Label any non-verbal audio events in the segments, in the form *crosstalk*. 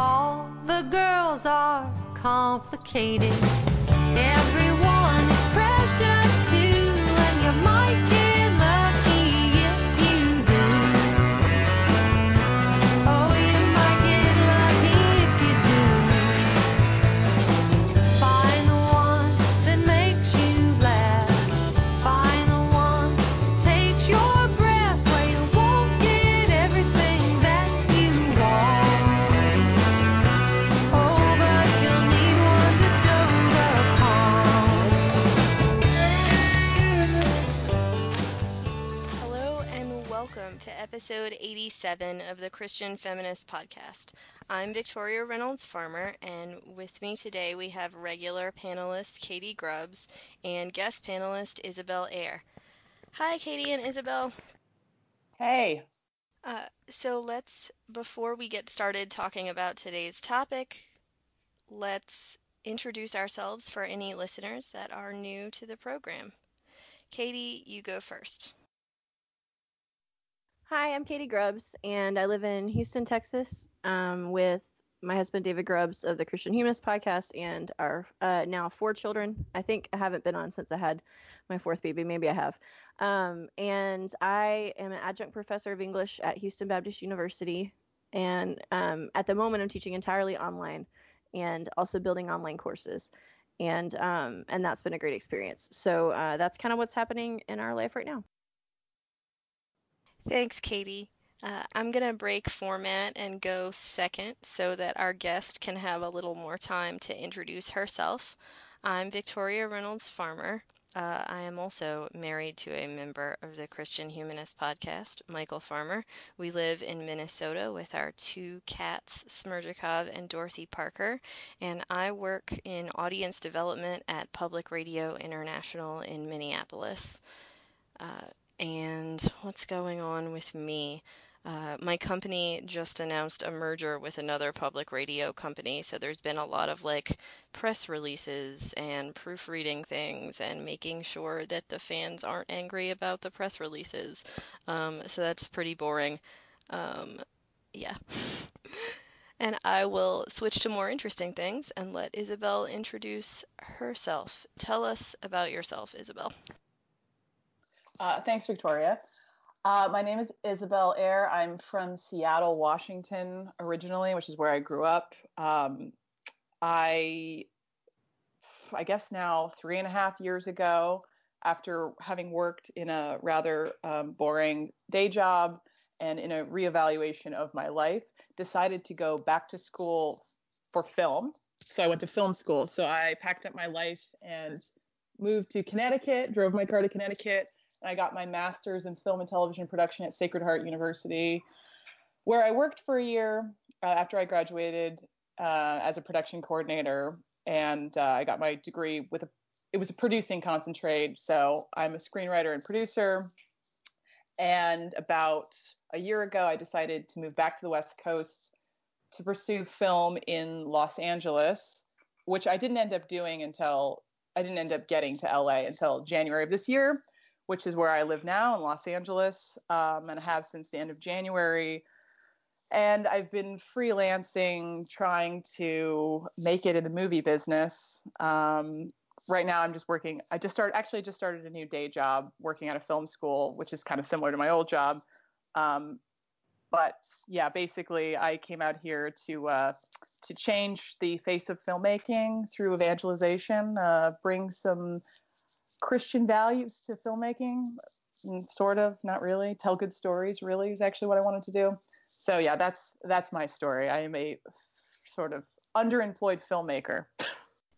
All the girls are complicated. Everyone to episode 87 of the Christian Feminist Podcast. I'm Victoria Reynolds Farmer, and with me today we have regular panelist Katie Grubbs and guest panelist Isabelle Eyre. Hi, Katie and Isabelle. Hey, Uh, so let's, before we get started talking about today's topic, let's introduce ourselves for any listeners that are new to the program. Katie, you go first. Hi, I'm Katie Grubbs, and I live in Houston, Texas, um, with my husband David Grubbs of the Christian Humanist Podcast and our uh, now four children. I think I haven't been on since I had my fourth baby. Maybe I have. Um, and I am an adjunct professor of English at Houston Baptist University, and um, at the moment I'm teaching entirely online and also building online courses. And um, and that's been a great experience. So uh, that's kind of what's happening in our life right now. Thanks, Katie. Uh, I'm going to break format and go second so that our guest can have a little more time to introduce herself. I'm Victoria Reynolds Farmer. Uh, I am also married to a member of the Christian Humanist podcast, Michael Farmer. We live in Minnesota with our two cats, Smerdyakov and Dorothy Parker, and I work in audience development at Public Radio International in Minneapolis. Uh, and what's going on with me? Uh, my company just announced a merger with another public radio company, so there's been a lot of like press releases and proofreading things and making sure that the fans aren't angry about the press releases. Um, so that's pretty boring. Um, yeah. *laughs* and I will switch to more interesting things and let Isabelle introduce herself. Tell us about yourself, Isabelle. Uh, thanks, Victoria. Uh, my name is Isabelle Eyre. I'm from Seattle, Washington, originally, which is where I grew up. Um, I, I guess now three and a half years ago, after having worked in a rather um, boring day job and in a reevaluation of my life, decided to go back to school for film. So I went to film school. So I packed up my life and moved to Connecticut, drove my car to Connecticut, and I got my master's in film and television production at Sacred Heart University, where I worked for a year uh, after I graduated uh, as a production coordinator. And uh, I got my degree with a, it was a producing concentrate. So I'm a screenwriter and producer. And about a year ago, I decided to move back to the West Coast to pursue film in Los Angeles, which I didn't end up doing until I didn't end up getting to LA until January of this year which is where I live now in Los Angeles, um, and have since the end of January. And I've been freelancing, trying to make it in the movie business. Um, right now, I'm just working. I just started, actually, just started a new day job working at a film school, which is kind of similar to my old job. Um, but yeah, basically, I came out here to uh, to change the face of filmmaking through evangelization, uh, bring some Christian values to filmmaking, mm, sort of, not really. Tell good stories, really, is actually what I wanted to do. So yeah, that's that's my story. I am a f- sort of underemployed filmmaker.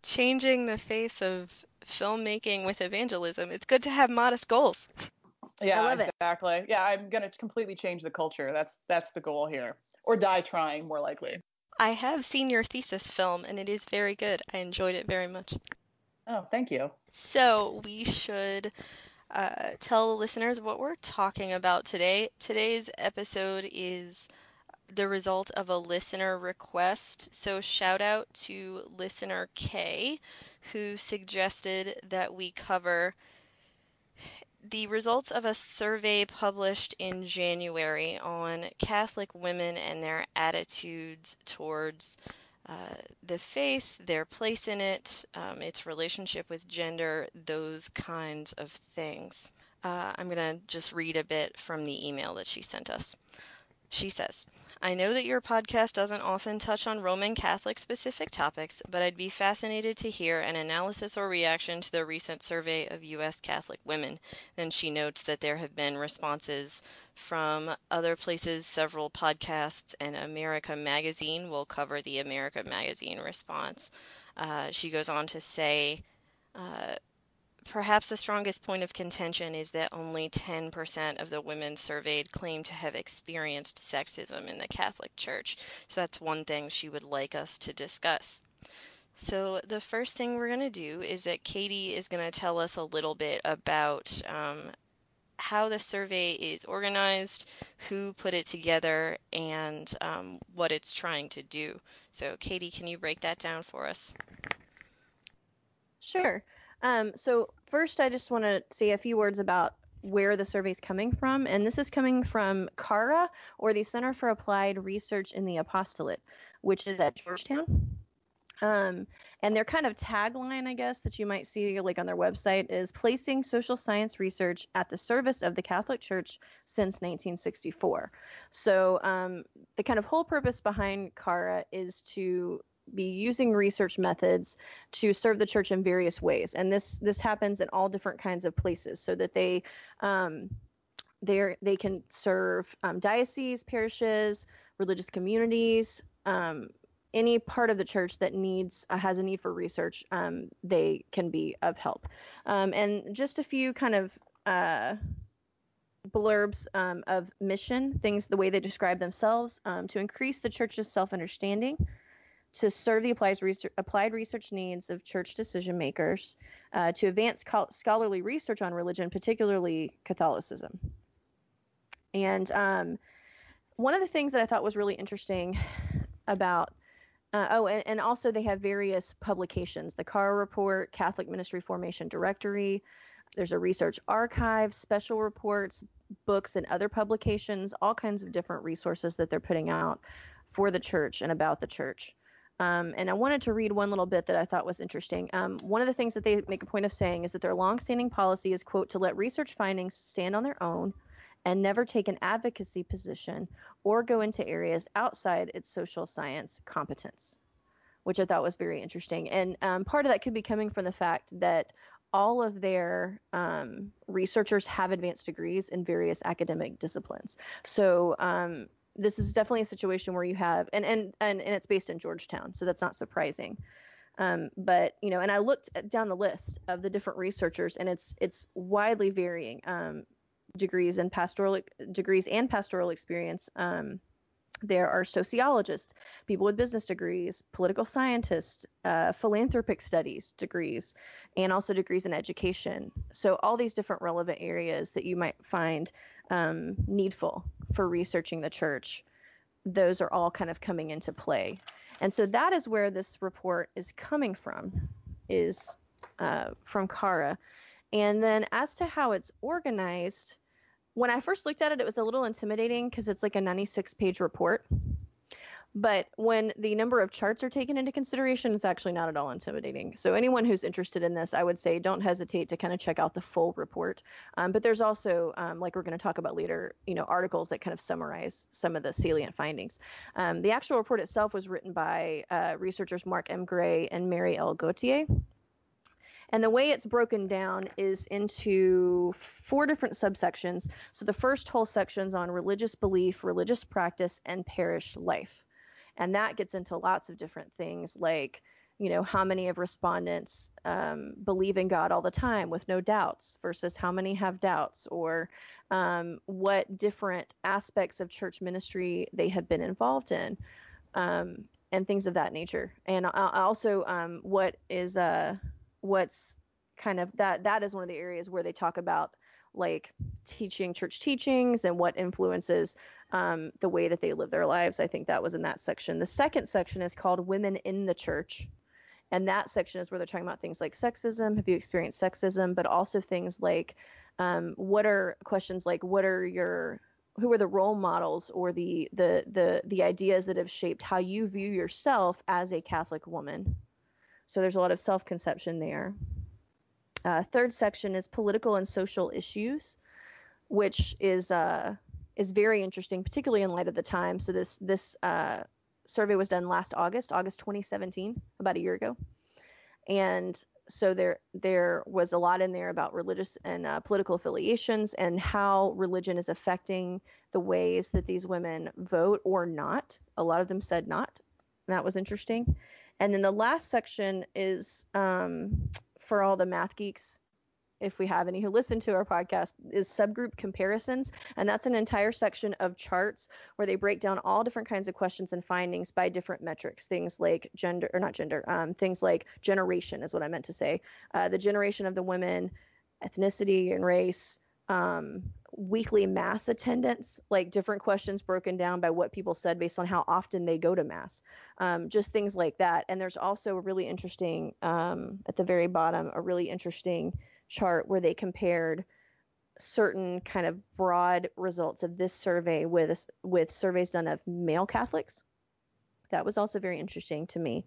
changing the face of filmmaking with evangelism. It's good to have modest goals. Yeah, love it. exactly. Yeah, I'm gonna completely change the culture. That's that's the goal here, or die trying, more likely. I have seen your thesis film and it is very good. I enjoyed it very much. Oh, thank you. So, we should uh, tell listeners what we're talking about today. Today's episode is the result of a listener request. So, shout out to listener K, who suggested that we cover the results of a survey published in January on Catholic women and their attitudes towards uh, the faith, their place in it, um, its relationship with gender, those kinds of things. Uh, I'm going to just read a bit from the email that she sent us. She says, I know that your podcast doesn't often touch on Roman Catholic specific topics, but I'd be fascinated to hear an analysis or reaction to the recent survey of U.S. Catholic women. Then she notes that there have been responses from other places, several podcasts, and America Magazine will cover the America Magazine response. Uh, she goes on to say, uh, Perhaps the strongest point of contention is that only 10% of the women surveyed claim to have experienced sexism in the Catholic Church. So that's one thing she would like us to discuss. So, the first thing we're going to do is that Katie is going to tell us a little bit about um, how the survey is organized, who put it together, and um, what it's trying to do. So, Katie, can you break that down for us? Sure. Um, so first, I just want to say a few words about where the survey is coming from, and this is coming from CARA, or the Center for Applied Research in the Apostolate, which is at Georgetown. Um, and their kind of tagline, I guess, that you might see like on their website is placing social science research at the service of the Catholic Church since 1964. So um, the kind of whole purpose behind CARA is to be using research methods to serve the church in various ways, and this this happens in all different kinds of places, so that they um, they they can serve um, dioceses, parishes, religious communities, um, any part of the church that needs uh, has a need for research. Um, they can be of help, um, and just a few kind of uh, blurbs um, of mission, things the way they describe themselves, um, to increase the church's self understanding, to serve the applied research, applied research needs of church decision makers, uh, to advance scholarly research on religion, particularly Catholicism. And um, one of the things that I thought was really interesting about uh, oh, and, and, also they have various publications the CARA Report, Catholic Ministry Formation Directory. There's a research archive, special reports, books, and other publications, all kinds of different resources that they're putting out for the church and about the church. Um, and I wanted to read one little bit that I thought was interesting. Um, one of the things that they make a point of saying is that their longstanding policy is, quote, to let research findings stand on their own and never take an advocacy position or go into areas outside its social science competence, which I thought was very interesting. And um, part of that could be coming from the fact that all of their um, researchers have advanced degrees in various academic disciplines. So um, this is definitely a situation where you have and and and, and it's based in Georgetown, so that's not surprising. Um, but you know, and I looked down the list of the different researchers, and it's it's widely varying um, degrees and pastoral degrees and pastoral experience. Um, there are sociologists, people with business degrees, political scientists, uh, philanthropic studies degrees, and also degrees in education. So all these different relevant areas that you might find um, needful for researching the church, those are all kind of coming into play. And so that is where this report is coming from, is uh, from CARA. And then as to how it's organized, when I first looked at it, it was a little intimidating because it's like a 96 page report. But when the number of charts are taken into consideration, it's actually not at all intimidating. So anyone who's interested in this, I would say don't hesitate to kind of check out the full report. Um, but there's also, um, like we're going to talk about later, you know, articles that kind of summarize some of the salient findings. Um, the actual report itself was written by uh, researchers Mark M. Gray and Mary L. Gautier. And the way it's broken down is into four different subsections. So the first whole section is on religious belief, religious practice, and parish life. And that gets into lots of different things like, you know, how many of respondents um, believe in God all the time with no doubts versus how many have doubts, or um, what different aspects of church ministry they have been involved in, um, and things of that nature. And also, um, what is uh, what's kind of that that is one of the areas where they talk about like teaching church teachings and what influences um, the way that they live their lives. I think that was in that section. The second section is called Women in the Church. And that section is where they're talking about things like sexism. Have you experienced sexism? But also things like um, what are questions like what are your who are the role models or the the the the ideas that have shaped how you view yourself as a Catholic woman? So there's a lot of self-conception there. Uh, third section is political and social issues, which is uh, is very interesting, particularly in light of the time. So this this uh, survey was done last August, August 2017, about a year ago, and so there there was a lot in there about religious and uh, political affiliations and how religion is affecting the ways that these women vote or not. A lot of them said not. That was interesting. And then the last section is um, for all the math geeks if we have any who listen to our podcast, is subgroup comparisons. And that's an entire section of charts where they break down all different kinds of questions and findings by different metrics. Things like gender, or not gender, um, things like generation is what I meant to say. Uh, the generation of the women, ethnicity and race, um, weekly mass attendance, like different questions broken down by what people said based on how often they go to mass, um, just things like that. And there's also a really interesting, um, at the very bottom, a really interesting chart where they compared certain kind of broad results of this survey with with surveys done of male Catholics. That was also very interesting to me.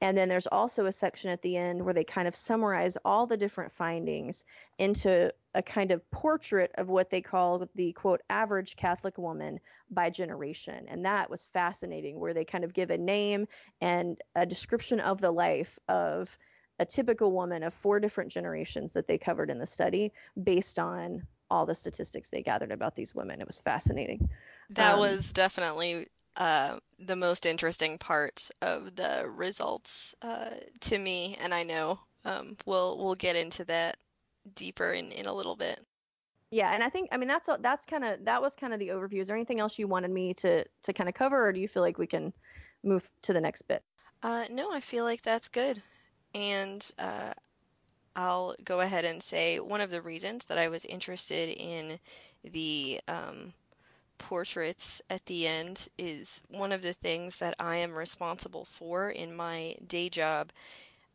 And then there's also a section at the end where they kind of summarize all the different findings into a kind of portrait of what they call the quote average Catholic woman by generation. And that was fascinating, where they kind of give a name and a description of the life of a typical woman of four different generations that they covered in the study based on all the statistics they gathered about these women. It was fascinating. That Um, was definitely uh, the most interesting part of the results uh, to me, and I know um, we'll we'll get into that deeper in, in a little bit. Yeah, and I think I mean that's that's kind of that was kind of the overview. Is there anything else you wanted me to to kind of cover, or do you feel like we can move to the next bit? Uh, no, I feel like that's good. And uh, I'll go ahead and say one of the reasons that I was interested in the um, portraits at the end is one of the things that I am responsible for in my day job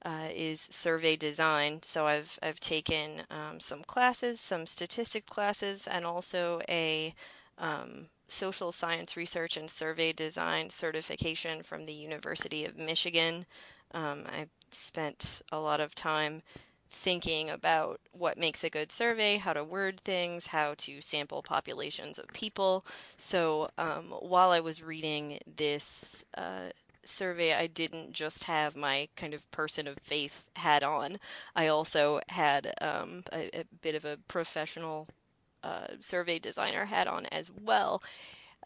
uh, is survey design. So I've I've taken um, some classes, some statistic classes, and also a um, social science research and survey design certification from the University of Michigan. Um, I spent a lot of time thinking about what makes a good survey, how to word things, how to sample populations of people. So um, while I was reading this uh, survey, I didn't just have my kind of person of faith hat on. I also had um, a, a bit of a professional uh, survey designer hat on as well.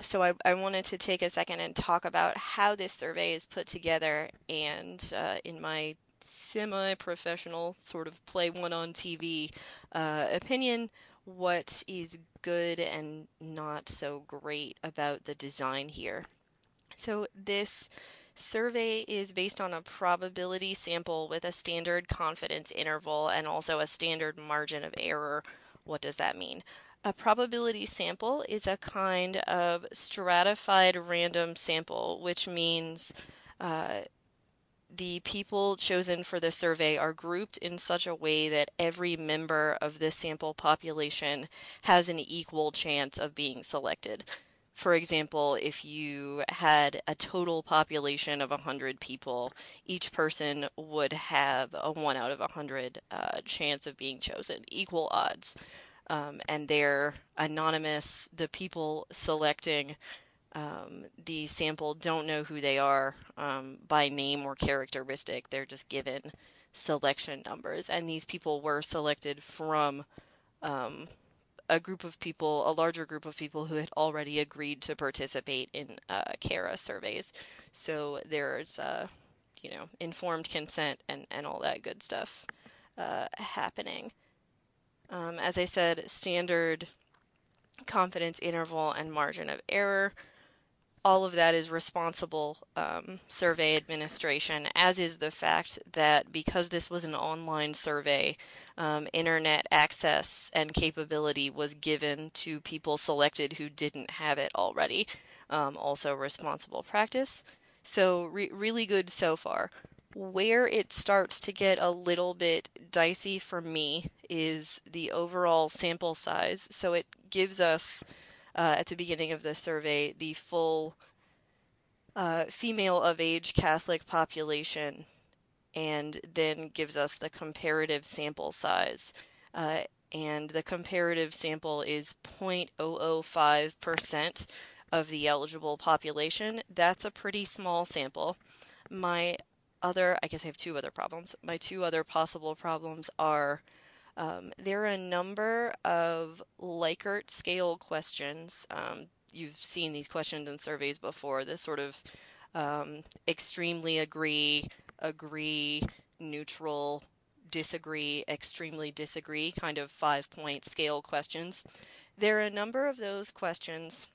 So I, I wanted to take a second and talk about how this survey is put together and uh, in my semi-professional sort of play one on TV uh, opinion, what is good and not so great about the design here. So this survey is based on a probability sample with a standard confidence interval and also a standard margin of error. What does that mean? A probability sample is a kind of stratified random sample, which means uh, the people chosen for the survey are grouped in such a way that every member of the sample population has an equal chance of being selected. For example, if you had a total population of 100 people, each person would have a 1 out of 100 uh, chance of being chosen, equal odds. Um, and they're anonymous. The people selecting um, the sample don't know who they are um, by name or characteristic. They're just given selection numbers, and these people were selected from um, a group of people, a larger group of people who had already agreed to participate in uh, CARA surveys. So there's, uh, you know, informed consent and, and all that good stuff uh, happening. Um, as I said, standard confidence interval and margin of error all of that is responsible um, survey administration, as is the fact that because this was an online survey, um, internet access and capability was given to people selected who didn't have it already. Um, also, responsible practice. So, re- really good so far. Where it starts to get a little bit dicey for me is the overall sample size. So it gives us, uh, at the beginning of the survey, the full uh, female of age Catholic population and then gives us the comparative sample size. Uh, and the comparative sample is 0.005% of the eligible population. That's a pretty small sample. My other, I guess I have two other problems. My two other possible problems are um, there are a number of Likert scale questions. Um, you've seen these questions in surveys before. This sort of um, extremely agree, agree, neutral, disagree, extremely disagree kind of five point scale questions. There are a number of those questions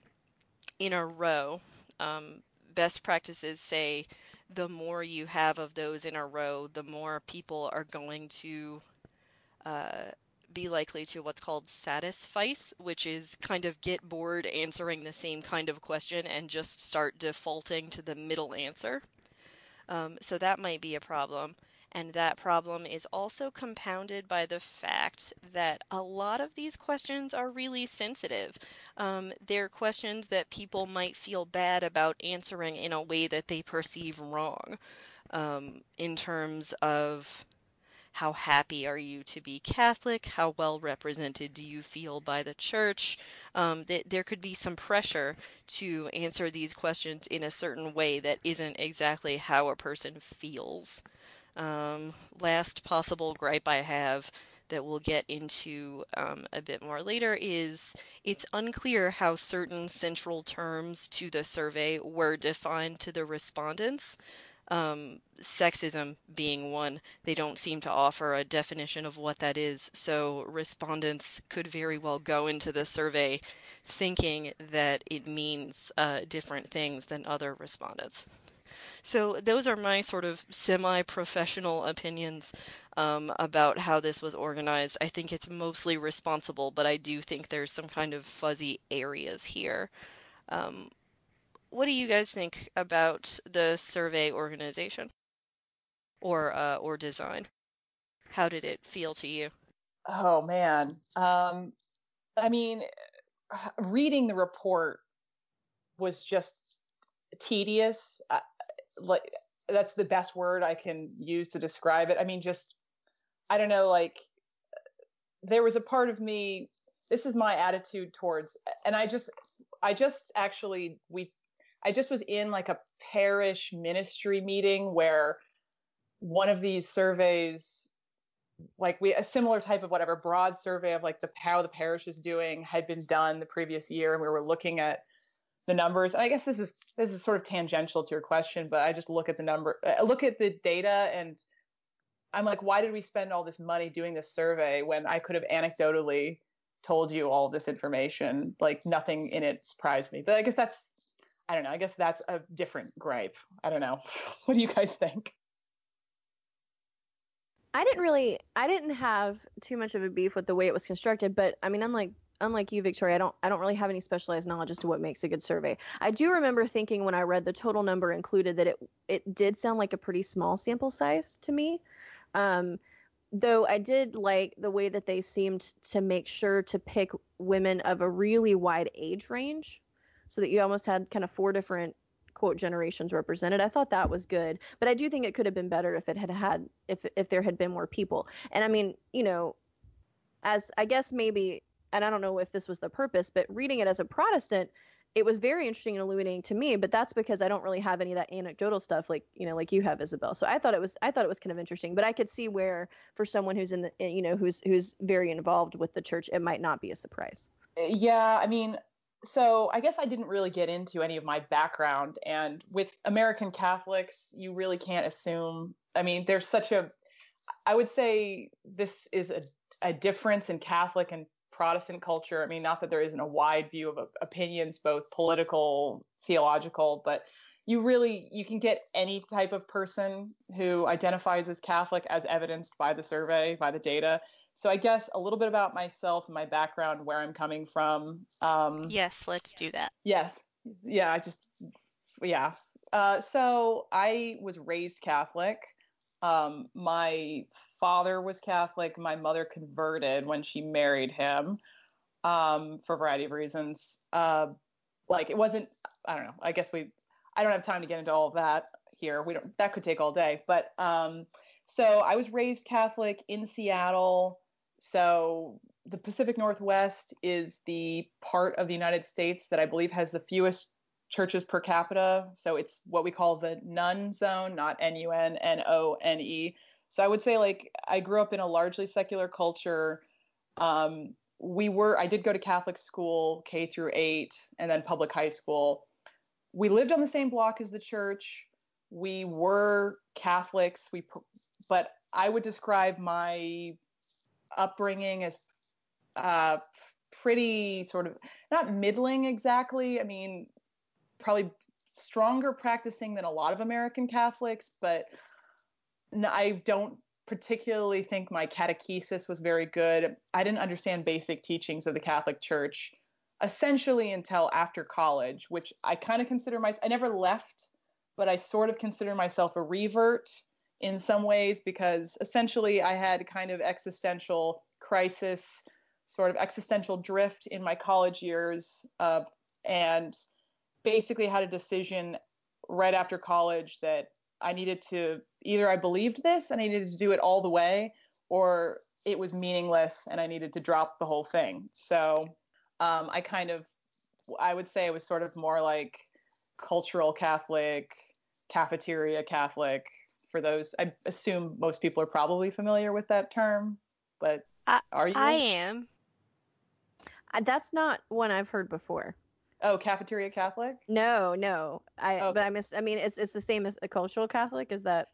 in a row. Um, best practices say the more you have of those in a row, the more people are going to uh, be likely to what's called satisfice, which is kind of get bored answering the same kind of question and just start defaulting to the middle answer. Um, so that might be a problem. And that problem is also compounded by the fact that a lot of these questions are really sensitive. Um, they're questions that people might feel bad about answering in a way that they perceive wrong um, in terms of how happy are you to be Catholic? How well represented do you feel by the church? Um, th- there could be some pressure to answer these questions in a certain way that isn't exactly how a person feels. Um, last possible gripe I have that we'll get into um, a bit more later is it's unclear how certain central terms to the survey were defined to the respondents. Um, sexism being one, they don't seem to offer a definition of what that is, so respondents could very well go into the survey thinking that it means uh, different things than other respondents. So those are my sort of semi-professional opinions um, about how this was organized. I think it's mostly responsible, but I do think there's some kind of fuzzy areas here. Um, what do you guys think about the survey organization or uh, or design? How did it feel to you? Oh man, um, I mean, reading the report was just tedious. Uh, like that's the best word I can use to describe it. I mean, just I don't know, like there was a part of me. This is my attitude towards, and I just, I just actually we, I just was in like a parish ministry meeting where one of these surveys like we a similar type of whatever broad survey of like the how the parish is doing had been done the previous year and we were looking at the numbers. And I guess this is this is sort of tangential to your question, but I just look at the number, I uh, look at the data, and I'm like, why did we spend all this money doing this survey when I could have anecdotally told you all this information? Like nothing in it surprised me. But I guess that's I don't know. I guess that's a different gripe. I don't know. *laughs* what do you guys think? I didn't really I didn't have too much of a beef with the way it was constructed, but I mean unlike unlike you, Victoria, I don't I don't really have any specialized knowledge as to what makes a good survey. I do remember thinking when I read the total number included that it it did sound like a pretty small sample size to me. Um, though I did like the way that they seemed to make sure to pick women of a really wide age range, so that you almost had kind of four different quote generations represented. I thought that was good, but I do think it could have been better if it had had if if there had been more people. And I mean, you know, as I guess maybe and I don't know if this was the purpose, but reading it as a Protestant, it was very interesting and illuminating to me. But that's because I don't really have any of that anecdotal stuff like you know, like you have, Isabelle. So I thought it was I thought it was kind of interesting. But I could see where for someone who's in the eh, you know who's who's very involved with the church, it might not be a surprise. Yeah, I mean, so I guess I didn't really get into any of my background, and with American Catholics, you really can't assume. I mean, there's such a I would say this is a, a difference in Catholic and Protestant culture. I mean, not that there isn't a wide view of opinions, both political, theological, but you really you can get any type of person who identifies as Catholic as evidenced by the survey, by the data. So I guess a little bit about myself and my background, where I'm coming from. Um, yes, let's do that. Yes, yeah, I just yeah. Uh, so I was raised Catholic. Um, my father was Catholic. My mother converted when she married him um, for a variety of reasons. Uh, like it wasn't, I don't know. I guess we, I don't have time to get into all of that here. We don't. That could take all day. But um, so I was raised Catholic in Seattle. So the Pacific Northwest is the part of the United States that I believe has the fewest churches per capita. So it's what we call the none zone, not N U N N O N E. So I would say like I grew up in a largely secular culture. Um, we were I did go to Catholic school K through eight, and then public high school. We lived on the same block as the church. We were Catholics. We, but I would describe my upbringing as uh, pretty sort of not middling exactly. I mean, probably stronger practicing than a lot of American Catholics, but I don't particularly think my catechesis was very good. I didn't understand basic teachings of the Catholic Church essentially until after college, which I kind of consider myself, I never left, but I sort of consider myself a revert in some ways because essentially I had kind of existential crisis, sort of existential drift in my college years. Uh, and basically had a decision right after college that I needed to either I believed this and I needed to do it all the way, or it was meaningless and I needed to drop the whole thing. So um, I kind of, I would say it was sort of more like cultural Catholic, cafeteria Catholic. For those, I assume most people are probably familiar with that term, but I, are you? I am. That's not one I've heard before. Oh, cafeteria Catholic. No, no. I Okay. but I miss. I mean, it's it's the same as a cultural Catholic. Is that?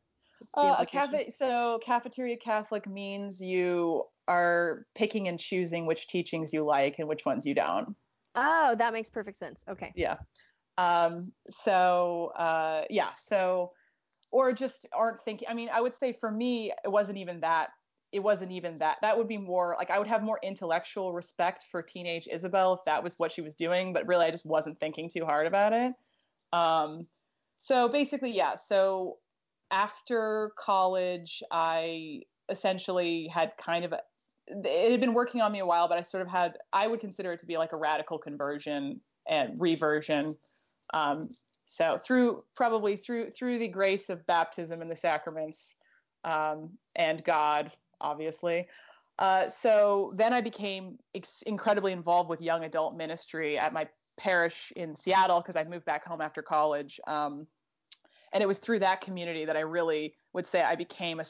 Uh, a cafe, so cafeteria Catholic means you are picking and choosing which teachings you like and which ones you don't. Oh, that makes perfect sense. Okay. Yeah. Um, so uh, yeah. So or just aren't thinking. I mean, I would say for me, it wasn't even that. It wasn't even that. That would be more like I would have more intellectual respect for teenage Isabelle if that was what she was doing. But really, I just wasn't thinking too hard about it. Um, so basically, yeah. So after college, I essentially had kind of a, it had been working on me a while, but I sort of had I would consider it to be like a radical conversion and reversion. Um, so through probably through through the grace of baptism and the sacraments um, and God, obviously. Uh, so then I became ex- incredibly involved with young adult ministry at my parish in Seattle because I moved back home after college. Um, and it was through that community that I really would say I became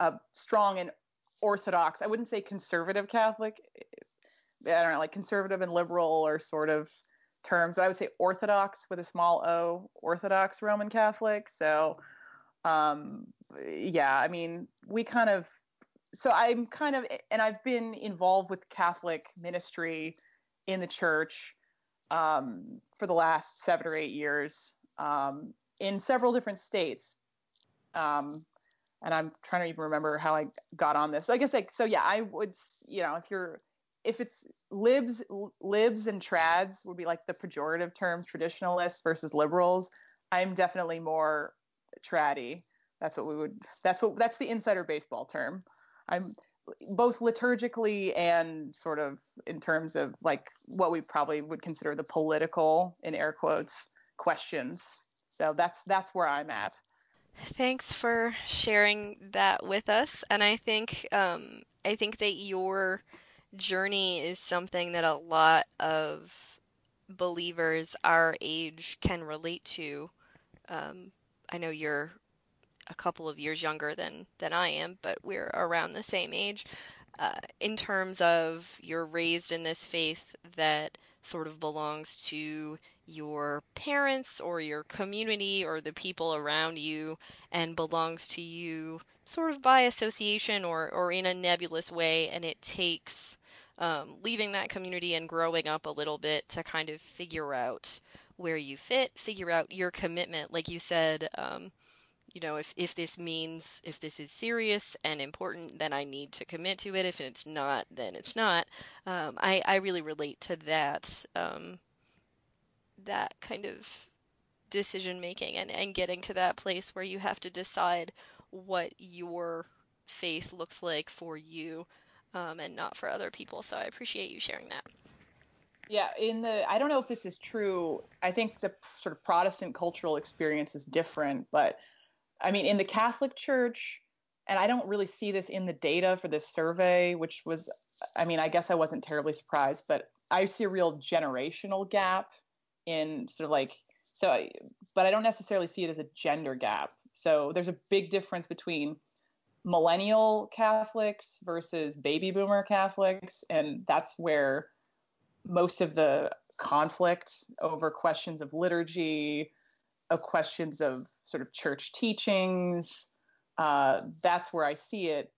a strong and orthodox. I wouldn't say conservative Catholic. I don't know, like conservative and liberal or sort of terms, but I would say orthodox with a small o, orthodox Roman Catholic. So, um, yeah, I mean, we kind of, so I'm kind of, and I've been involved with Catholic ministry in the church um, for the last seven or eight years um, in several different states. Um, and I'm trying to even remember how I got on this. So I guess like so yeah, I would you know if you're if it's libs libs and trads would be like the pejorative terms traditionalists versus liberals. I'm definitely more traddy. That's what we would that's what that's the insider baseball term. I'm both liturgically and sort of in terms of like what we probably would consider the political in air quotes questions. So that's that's where I'm at. Thanks for sharing that with us. And I think um, I think that your journey is something that a lot of believers our age can relate to. Um, I know you're a couple of years younger than than I am, but we're around the same age. Uh, in terms of you're raised in this faith that sort of belongs to your parents or your community or the people around you and belongs to you sort of by association or, or in a nebulous way, and it takes um, leaving that community and growing up a little bit to kind of figure out where you fit, figure out your commitment. Like you said, um, you know, if, if this means, if this is serious and important, then I need to commit to it. If it's not, then it's not. Um, I, I really relate to that, um, that kind of decision making and, and getting to that place where you have to decide what your faith looks like for you um, and not for other people. So I appreciate you sharing that. Yeah, in the I don't know if this is true. I think the sort of Protestant cultural experience is different, but I mean in the Catholic Church, and I don't really see this in the data for this survey, which was I mean, I guess I wasn't terribly surprised, but I see a real generational gap in sort of like so but I don't necessarily see it as a gender gap. So there's a big difference between millennial Catholics versus baby boomer Catholics, and that's where most of the conflict over questions of liturgy, of questions of sort of church teachings, uh, that's where I see it,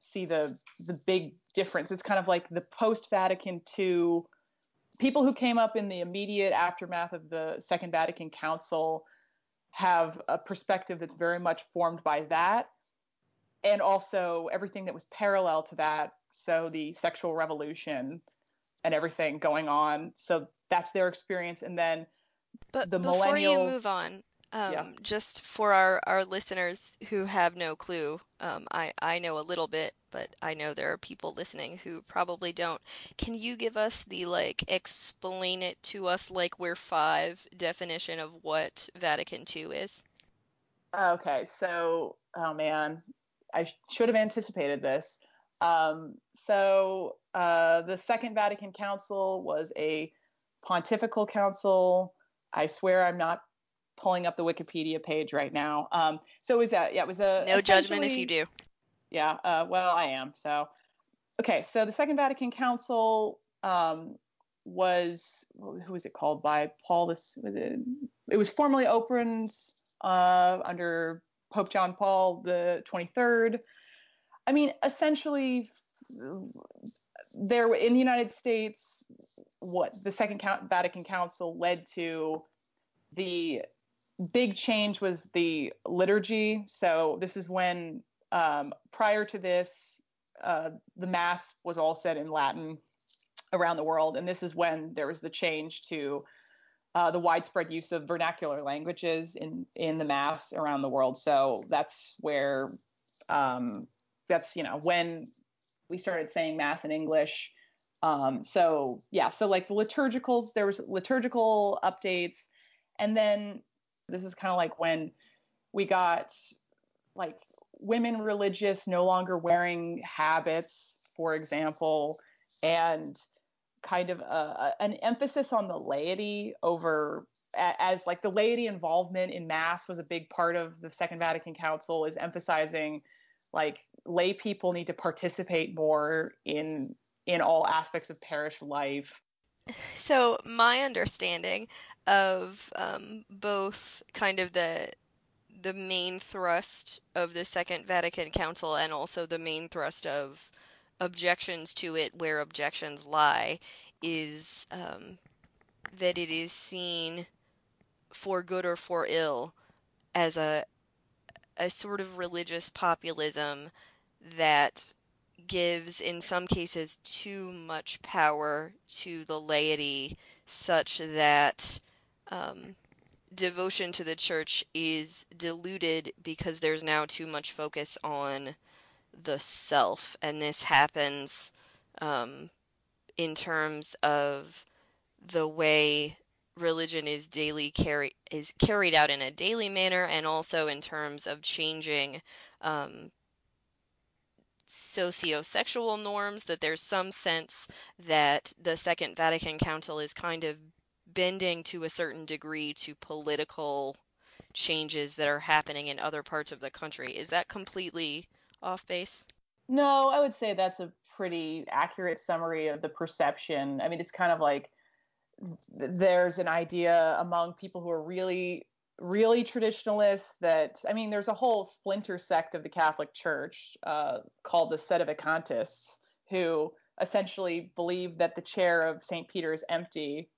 see the the big difference. It's kind of like the post Vatican II people who came up in the immediate aftermath of the Second Vatican Council have a perspective that's very much formed by that and also everything that was parallel to that so the sexual revolution and everything going on so that's their experience and then But the before you move on, um, Yeah. just for our, our listeners who have no clue, um, I, I know a little bit, but I know there are people listening who probably don't. Can you give us the like explain it to us like we're five definition of what Vatican II is? Okay, so oh man, I should have anticipated this. Um, so uh, the Second Vatican Council was a pontifical council. I swear I'm not pulling up the Wikipedia page right now. Um, so it was that? yeah, it was a No judgment if you do. yeah, uh, well, I am. So, okay, so the Second Vatican Council um, was who was it called by Paul? This was it, it was formally opened uh, under Pope John Paul the 23rd. I mean, essentially, there in the United States, what the Second Vatican Council led to the big change was the liturgy. So this is when um, prior to this, uh, the Mass was all said in Latin around the world, and this is when there was the change to uh, the widespread use of vernacular languages in in the Mass around the world. So that's where um, that's you know when we started saying Mass in English. Um, so yeah, so like the liturgicals, there was liturgical updates, and then this is kind of like when we got like women religious no longer wearing habits, for example, and kind of a, a- an emphasis on the laity over as like the laity involvement in mass was a big part of the Second Vatican Council is emphasizing like lay people need to participate more in in all aspects of parish life. So my understanding of um, both kind of the the main thrust of the Second Vatican Council and also the main thrust of objections to it, where objections lie, is um, that it is seen for good or for ill as a a sort of religious populism that gives in some cases too much power to the laity such that um, devotion to the church is diluted because there's now too much focus on the self. And this happens um, in terms of the way religion is daily carry is carried out in a daily manner and also in terms of changing um, sociosexual norms that there's some sense that the second vatican council is kind of bending to a certain degree to political changes that are happening in other parts of the country is that completely off base No, I would say that's a pretty accurate summary of the perception. I mean, it's kind of like there's an idea among people who are really, really traditionalists that, I mean, there's a whole splinter sect of the Catholic Church uh, called the Sedevacantists who essentially believe that the chair of St. Peter is empty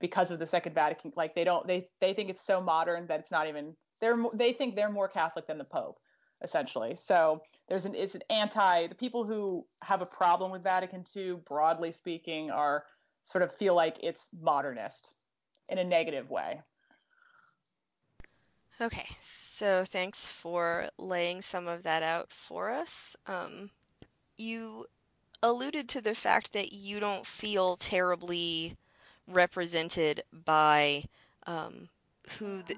because of the Second Vatican. Like they don't, they they think it's so modern that it's not even. They're they think they're more Catholic than the Pope, essentially. So there's an it's an anti the people who have a problem with Vatican II, broadly speaking, are sort of feel like it's modernist in a negative way. Okay, so thanks for laying some of that out for us. Um, you alluded to the fact that you don't feel terribly represented by um, who the,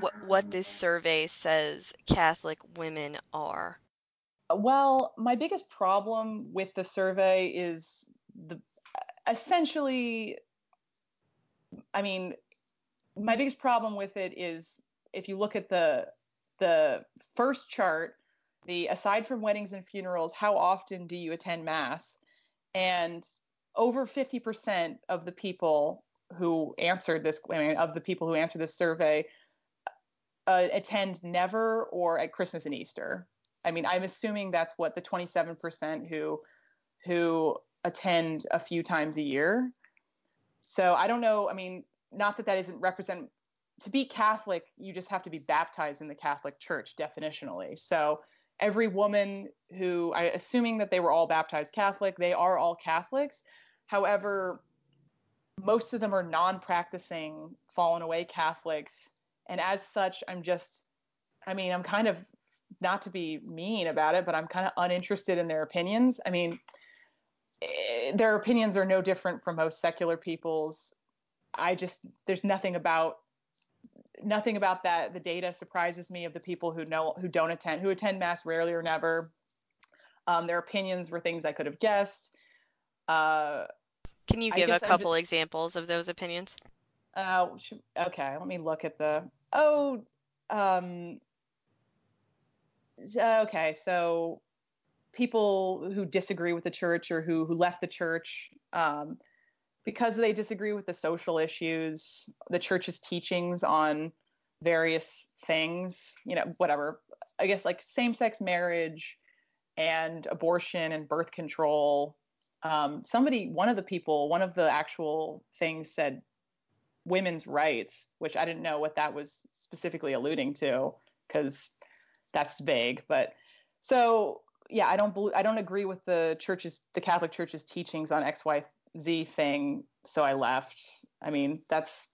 what what this survey says Catholic women are. Well, my biggest problem with the survey is the essentially I mean, my biggest problem with it is if you look at the the first chart, the aside from weddings and funerals, how often do you attend mass? And over 50% of the people who answered this, I mean, of the people who answered this survey, uh, attend never or at Christmas and Easter. I mean, I'm assuming that's what the 27% who who attend a few times a year. So I don't know. I mean, not that that isn't represent. To be Catholic, you just have to be baptized in the Catholic Church definitionally. So every woman who, I assuming that they were all baptized Catholic, they are all Catholics. However, most of them are non-practicing, fallen away Catholics, and as such, I'm just, I mean, I'm kind of not to be mean about it, but I'm kind of uninterested in their opinions. I mean, their opinions are no different from most secular people's. I just there's nothing about nothing about that the data surprises me of the people who know who don't attend who attend mass rarely or never. Um, their opinions were things I could have guessed. Uh, Can you give a couple examples of those opinions? uh, okay, let me look at the. Oh, um, okay. So people who disagree with the church or who who left the church um, because they disagree with the social issues, the church's teachings on various things. You know, whatever. I guess like same-sex marriage and abortion and birth control. Um, somebody, one of the people, one of the actual things said women's rights, which I didn't know what that was specifically alluding to because that's vague. But so yeah, I don't believe I don't agree with the church's the Catholic Church's teachings on X Y Z thing. So I left. I mean, that's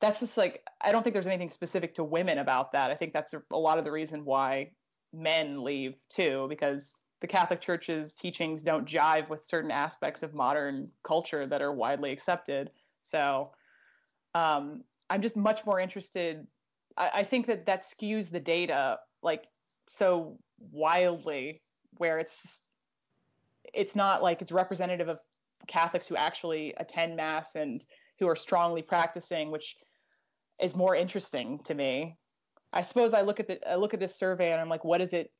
that's just like I don't think there's anything specific to women about that. I think that's a, a lot of the reason why men leave too, because the Catholic Church's teachings don't jive with certain aspects of modern culture that are widely accepted. So um, I'm just much more interested. I, I think that that skews the data like so wildly, where it's just, it's not like it's representative of Catholics who actually attend mass and who are strongly practicing, which is more interesting to me. I suppose I look at the I look at this survey and I'm like, what is it?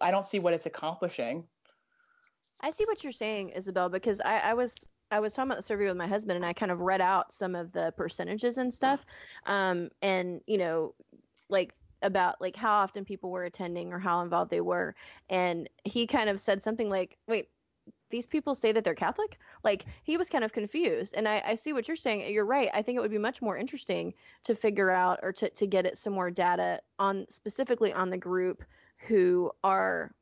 I don't see what it's accomplishing. I see what you're saying, Isabelle, because I, I was I was talking about the survey with my husband, and I kind of read out some of the percentages and stuff, um, and you know, like about like how often people were attending or how involved they were, and he kind of said something like, "Wait, these people say that they're Catholic?" Like he was kind of confused, and I, I see what you're saying. You're right. I think it would be much more interesting to figure out or to to get it some more data on specifically on the group who are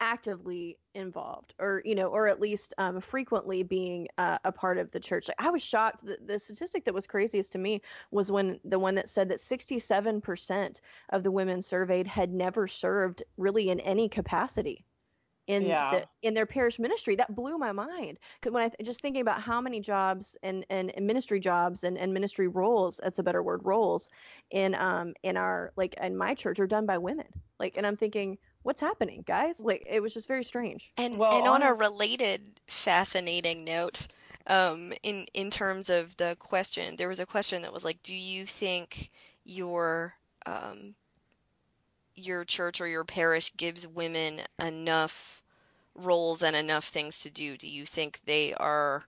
actively involved or you know or at least um, frequently being uh, a part of the church. Like, i was shocked. The, the statistic that was craziest to me was when the one that said that 67% of the women surveyed had never served really in any capacity in Yeah. the, in their parish ministry. That blew my mind. Because when i th- just thinking about how many jobs and, and, and ministry jobs and, and ministry roles that's a better word roles in um in our like in my church are done by women. Like and i'm thinking what's happening guys like it was just very strange And Well, and on a related fascinating note, um, in in terms of the question, there was a question that was like, do you think your um, your church or your parish gives women enough roles and enough things to do? Do you think they are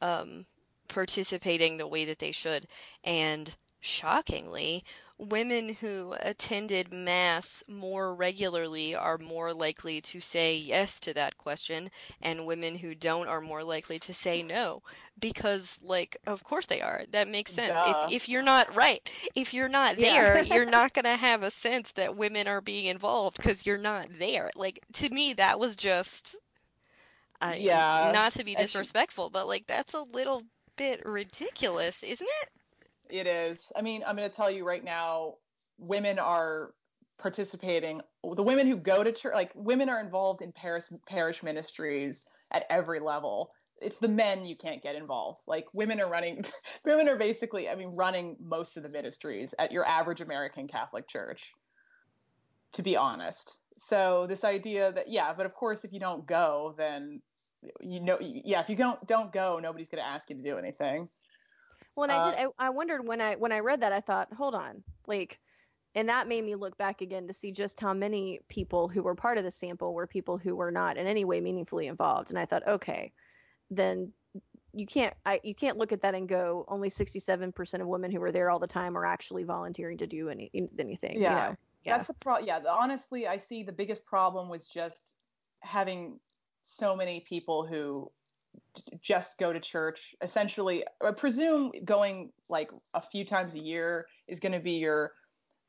um, participating the way that they should? And shockingly, women who attended mass more regularly are more likely to say yes to that question, and women who don't are more likely to say no. Because, like, of course they are. That makes sense. Duh. If if you're not right, if you're not Yeah. there, *laughs* you're not gonna have a sense that women are being involved because you're not there. Like to me, that was just. Uh, Yeah. Not to be disrespectful, but like that's a little bit ridiculous, isn't it? It is. I mean, I'm going to tell you right now, women are participating. The women who go to church, like women are involved in parish parish ministries at every level. It's the men you can't get involved. Like women are running, *laughs* women are basically, I mean, running most of the ministries at your average American Catholic church. To be honest, so this idea that yeah, but of course, if you don't go, then you know, yeah, if you don't don't go, nobody's going to ask you to do anything. Well, and I uh, did. I, I wondered when I when I read that, I thought, hold on, like, and that made me look back again to see just how many people who were part of the sample were people who were not in any way meaningfully involved. And I thought, okay, then you can't I, you can't look at that and go only 67% of women who were there all the time are actually volunteering to do any anything. Yeah. You know? Yeah. That's the pro. Yeah, the, honestly, I see the biggest problem was just having so many people who just go to church. Essentially, I presume going like a few times a year is going to be your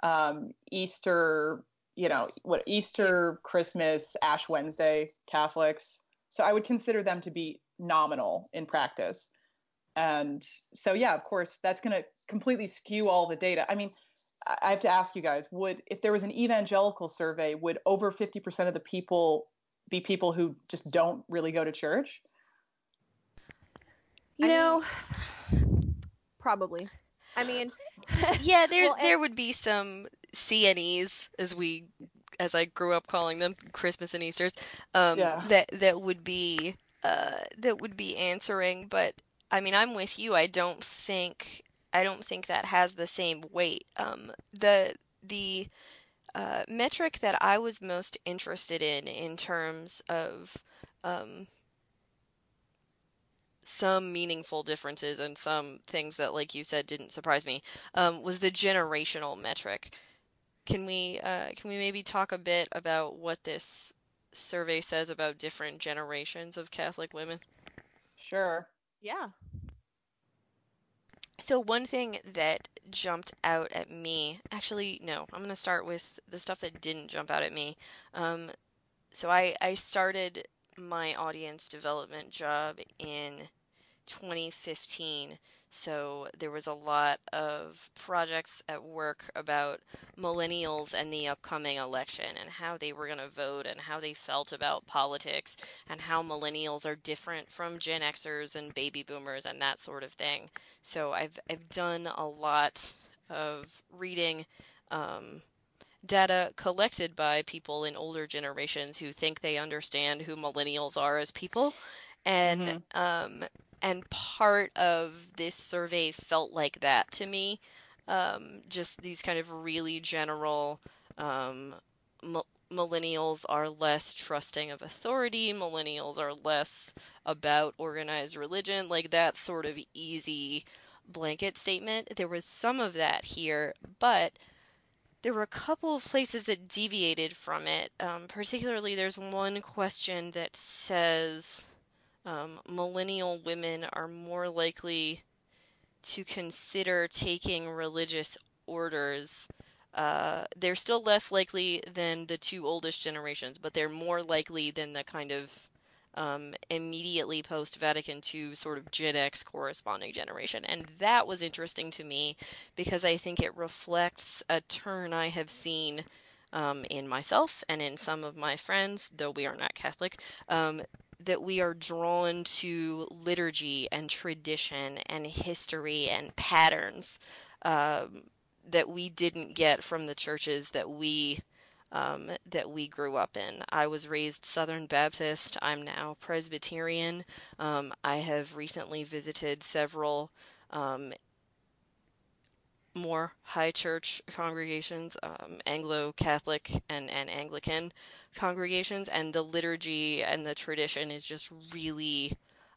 um, Easter, you know, what Easter, Christmas, Ash Wednesday Catholics. So I would consider them to be nominal in practice. And so, yeah, of course, that's going to completely skew all the data. I mean, I have to ask you guys: Would if there was an evangelical survey, would over fifty percent of the people be people who just don't really go to church? You I know, probably. I mean, *laughs* yeah, there Well, and- there would be some CNEs as we as I grew up calling them Christmas and Easter's um, Yeah. that that would be uh, that would be answering, but I mean I'm with you. I don't think I don't think that has the same weight. Um, the the uh, metric that I was most interested in in terms of um, some meaningful differences and some things that, like you said, didn't surprise me um, was the generational metric. Can we uh, can we maybe talk a bit about what this survey says about different generations of Catholic women? Sure. yeah. So one thing that jumped out at me, actually, no, I'm going to start with the stuff that didn't jump out at me. Um, so I I started my audience development job in 2015. So there was a lot of projects at work about millennials and the upcoming election and how they were going to vote and how they felt about politics and how millennials are different from Gen Xers and baby boomers and that sort of thing. So I've I've done a lot of reading um, data collected by people in older generations who think they understand who millennials are as people, and um, and part of this survey felt like that to me. Um, just these kind of really general. Um, mil- millennials are less trusting of authority. Millennials are less about organized religion. Like that sort of easy blanket statement. There was some of that here, but there were a couple of places that deviated from it. Um, particularly, there's one question that says um, millennial women are more likely to consider taking religious orders. Uh, they're still less likely than the two oldest generations, but they're more likely than the kind of um, immediately post Vatican II sort of Gen X corresponding generation. And that was interesting to me because I think it reflects a turn I have seen um, in myself and in some of my friends, though we are not Catholic, um, that we are drawn to liturgy and tradition and history and patterns um, that we didn't get from the churches that we um, that we grew up in. I was raised Southern Baptist. I'm now Presbyterian. Um, I have recently visited several um, more high church congregations, um, Anglo Catholic and, and Anglican congregations, and the liturgy and the tradition is just really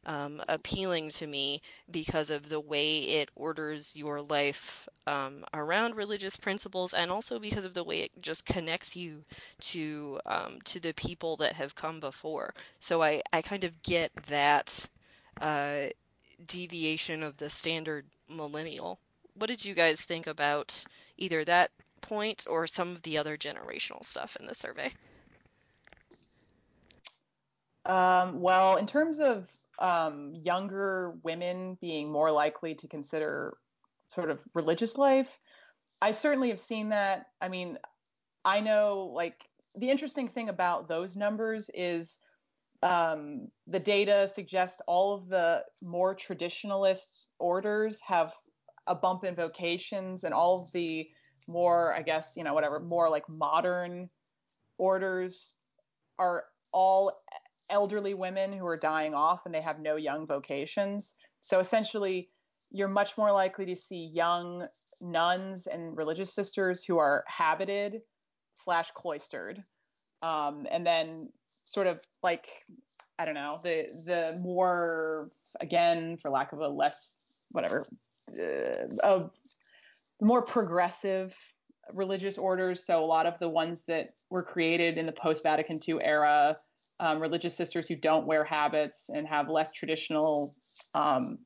um, appealing to me because of the way it orders your life um, around religious principles, and also because of the way it just connects you to um, to the people that have come before. So I I kind of get that uh, deviation of the standard millennial. What did you guys think about either that point or some of the other generational stuff in the survey? Um, well, in terms of um, younger women being more likely to consider sort of religious life, I certainly have seen that. I mean, I know like the interesting thing about those numbers is um, the data suggests all of the more traditionalist orders have a bump in vocations, and all of the more, I guess, you know, whatever, more like modern orders are all elderly women who are dying off and they have no young vocations. So essentially, you're much more likely to see young nuns and religious sisters who are habited slash cloistered. Um, and then sort of like I don't know the the more again for lack of a less whatever of more progressive religious orders. So a lot of the ones that were created in the post Vatican II era, um, religious sisters who don't wear habits and have less traditional um,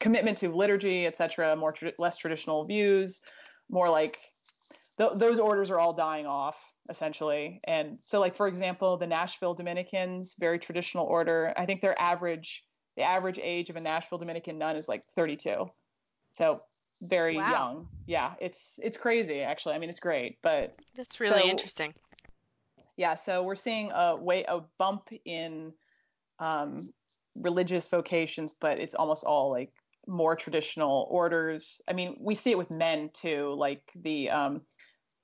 commitment to liturgy, etc., more tra- less traditional views, more like th- those orders are all dying off essentially. And so, like for example, the Nashville Dominicans, very traditional order. I think their average the average age of a Nashville Dominican nun is like 32. So very Wow. young. Yeah, it's it's crazy actually. I mean, it's great, but That's really So- interesting. yeah, so we're seeing a way a bump in um, religious vocations, but it's almost all like more traditional orders. I mean, we see it with men too, like the um,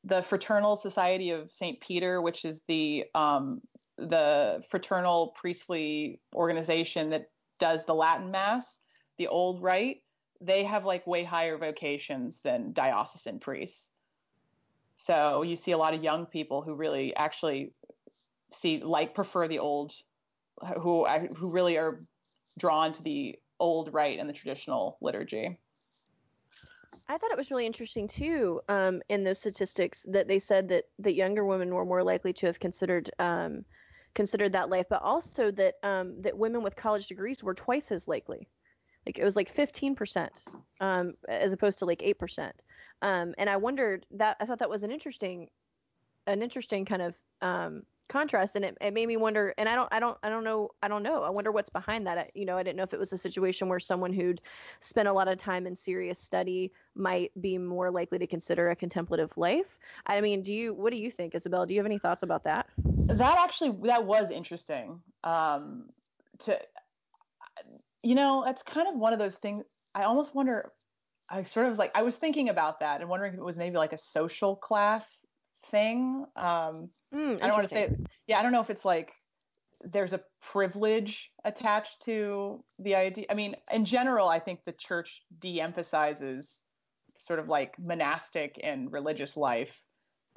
the Fraternal Society of Saint Peter, which is the um, the fraternal priestly organization that does the Latin Mass, the old rite. They have like way higher vocations than diocesan priests. So you see a lot of young people who really actually see like prefer the old, who who really are drawn to the old rite and the traditional liturgy. I thought it was really interesting too um, in those statistics that they said that that younger women were more likely to have considered um, considered that life, but also that um, that women with college degrees were twice as likely. Like it was like 15% um, as opposed to like 8%. Um, and I wondered that I thought that was an interesting an interesting kind of um, contrast and it, it made me wonder and I don't I don't I don't know I don't know I wonder what's behind that I, you know I didn't know if it was a situation where someone who'd spent a lot of time in serious study might be more likely to consider a contemplative life I mean do you what do you think Isabelle do you have any thoughts about that That actually that was interesting. Um, to you know, that's kind of one of those things. I almost wonder. I sort of was like I was thinking about that and wondering if it was maybe like a social class thing. Um, Hmm, I don't want to say, yeah, I don't know if it's like there's a privilege attached to the idea. I mean, in general, I think the church de emphasizes sort of like monastic and religious life,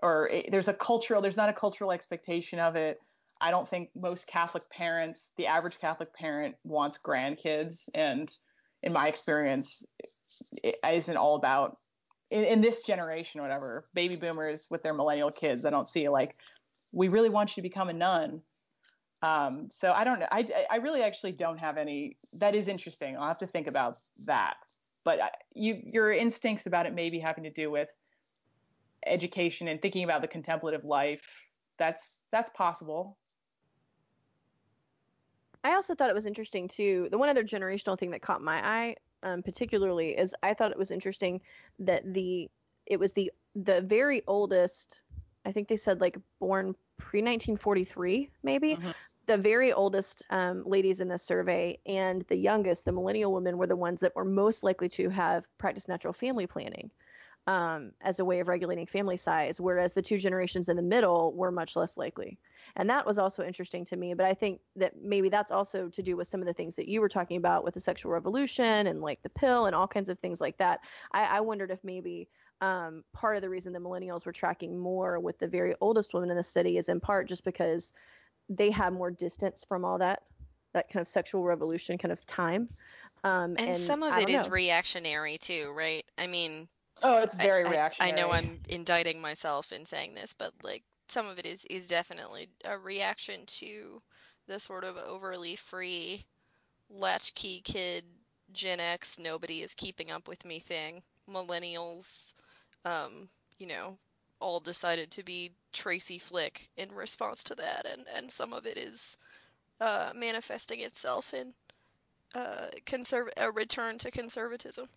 or it, there's a cultural, there's not a cultural expectation of it. I don't think most Catholic parents, the average Catholic parent, wants grandkids. And in my experience, it isn't all about in, in this generation, whatever, baby boomers with their millennial kids. I don't see like, we really want you to become a nun. Um, so I don't know. I, I really actually don't have any. That is interesting. I'll have to think about that. But you, your instincts about it maybe having to do with education and thinking about the contemplative life. That's that's possible. I also thought it was interesting too. The one other generational thing that caught my eye, um, particularly, is I thought it was interesting that the it was the the very oldest. I think they said like born pre 1943, maybe. Mhm. The very oldest um, ladies in the survey and the youngest, the millennial women, were the ones that were most likely to have practiced natural family planning um, as a way of regulating family size, whereas the two generations in the middle were much less likely. And that was also interesting to me. But I think that maybe that's also to do with some of the things that you were talking about with the sexual revolution and like the pill and all kinds of things like that. I, I wondered if maybe um, part of the reason the millennials were tracking more with the very oldest women in the city is in part just because they have more distance from all that that kind of sexual revolution kind of time. Um, And, some of it is reactionary too, right? I mean, Oh, it's very I, reactionary. I know I'm indicting myself in saying this, but like some of it is is definitely a reaction to the sort of overly free latchkey kid Gen X nobody is keeping up with me thing. Millennials um, you know, all decided to be Tracy Flick in response to that and and some of it is uh manifesting itself in uh conserv- a return to conservatism.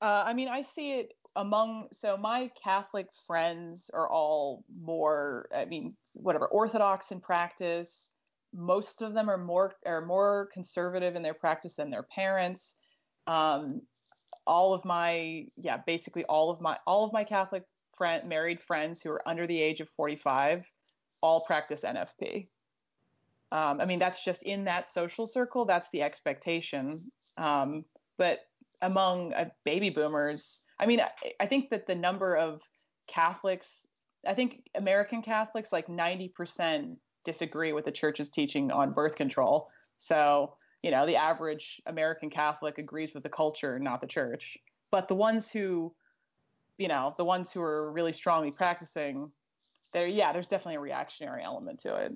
Uh, I mean, I see it among so my Catholic friends are all more, I mean, whatever, Orthodox in practice. Most of them are more are more conservative in their practice than their parents. Um, all of my yeah, basically all of my all of my Catholic friend married friends who are under the age of 45 all practice NFP. Um, I mean, that's just in that social circle. That's the expectation. Um, but among uh, baby boomers, I mean, I, I think that the number of Catholics, I think American Catholics, like 90% disagree with the church's teaching on birth control. So, you know, the average American Catholic agrees with the culture, not the church. But the ones who, you know, the ones who are really strongly practicing, there, yeah, there's definitely a reactionary element to it.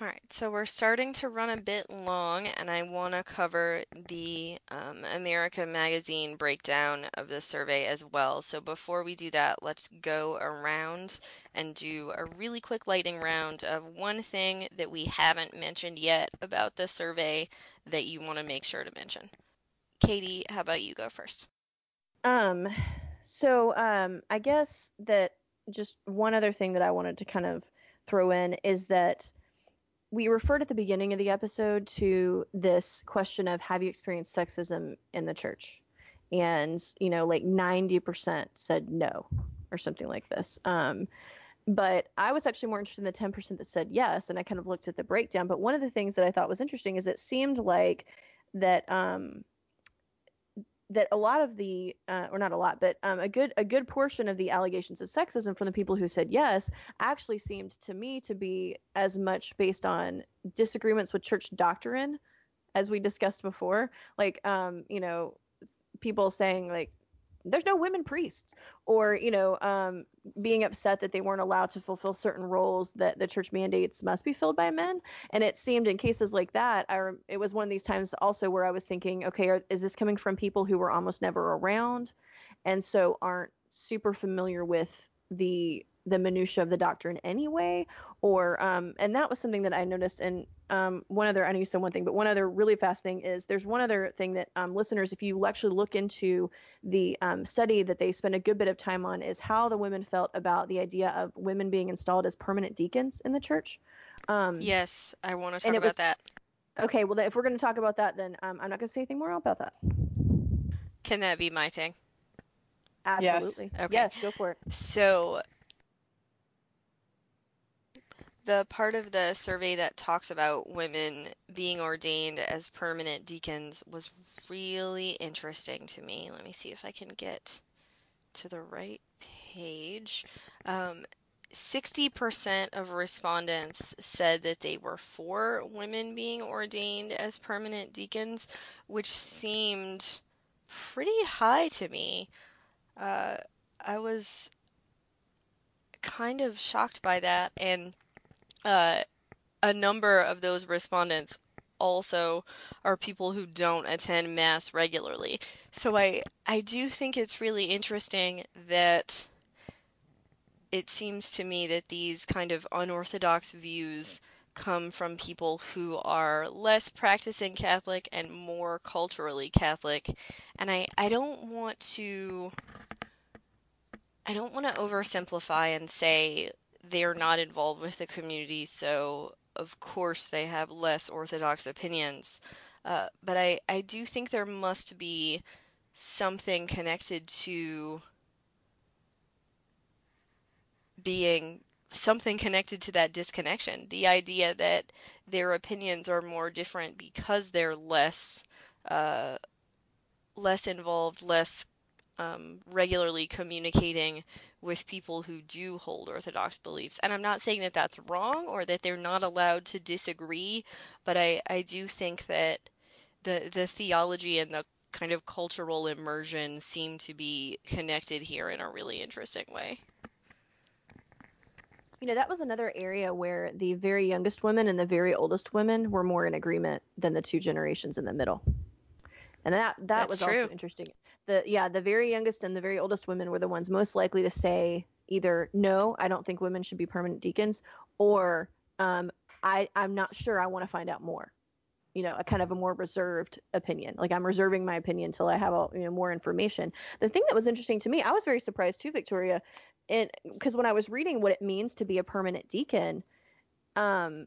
All right, so we're starting to run a bit long, and I want to cover the um, America Magazine breakdown of the survey as well. So before we do that, let's go around and do a really quick lightning round of one thing that we haven't mentioned yet about the survey that you want to make sure to mention. Katie, how about you go first? Um, so um, I guess that just one other thing that I wanted to kind of throw in is that we referred at the beginning of the episode to this question of have you experienced sexism in the church? And, you know, like 90% said no or something like this. Um, but I was actually more interested in the 10% that said yes. And I kind of looked at the breakdown. But one of the things that I thought was interesting is it seemed like that um, that a lot of the uh, or not a lot but um, a good a good portion of the allegations of sexism from the people who said yes actually seemed to me to be as much based on disagreements with church doctrine as we discussed before. Like um, you know people saying like there's no women priests or you know um, being upset that they weren't allowed to fulfill certain roles that the church mandates must be filled by men. And it seemed in cases like that I, it was one of these times also where i was thinking okay are, is this coming from people who were almost never around and so aren't super familiar with the the minutia of the doctrine anyway or um, and that was something that i noticed and um, one other i know you said one thing but one other really fast thing is there's one other thing that um, listeners if you actually look into the um, study that they spend a good bit of time on is how the women felt about the idea of women being installed as permanent deacons in the church um, Yes, I want to talk about was- that. okay well if we're going to talk about that then um, i'm not going to say anything more about that Can that be my thing? Yes. absolutely Okay. yes go for it So, the part of the survey that talks about women being ordained as permanent deacons was really interesting to me. Let me see if I can get to the right page. Um, 60% of respondents said that they were for women being ordained as permanent deacons, which seemed pretty high to me. Uh, I was kind of shocked by that, and uh, a number of those respondents also are people who don't attend mass regularly. So I I do think it's really interesting that it seems to me that these kind of unorthodox views come from people who are less practicing Catholic and more culturally Catholic. And I, I don't want to I don't want to oversimplify and say they're not involved with the community, so of course they have less orthodox opinions. Uh, but I, I do think there must be something connected to being something connected to that disconnection. The idea that their opinions are more different because they're less uh, less involved, less um, regularly communicating with people who do hold orthodox beliefs. And I'm not saying that that's wrong or that they're not allowed to disagree, but I, I do think that the the theology and the kind of cultural immersion seem to be connected here in a really interesting way. You know, that was another area where the very youngest women and the very oldest women were more in agreement than the two generations in the middle. And that that That's was true. also interesting. The yeah, the very youngest and the very oldest women were the ones most likely to say either no, I don't think women should be permanent deacons, or um, I I'm not sure. I want to find out more. you know, a kind of a more reserved opinion. Like I'm reserving my opinion until I have a, you know more information. The thing that was interesting to me, I was very surprised too, Victoria, and because when I was reading what it means to be a permanent deacon, um,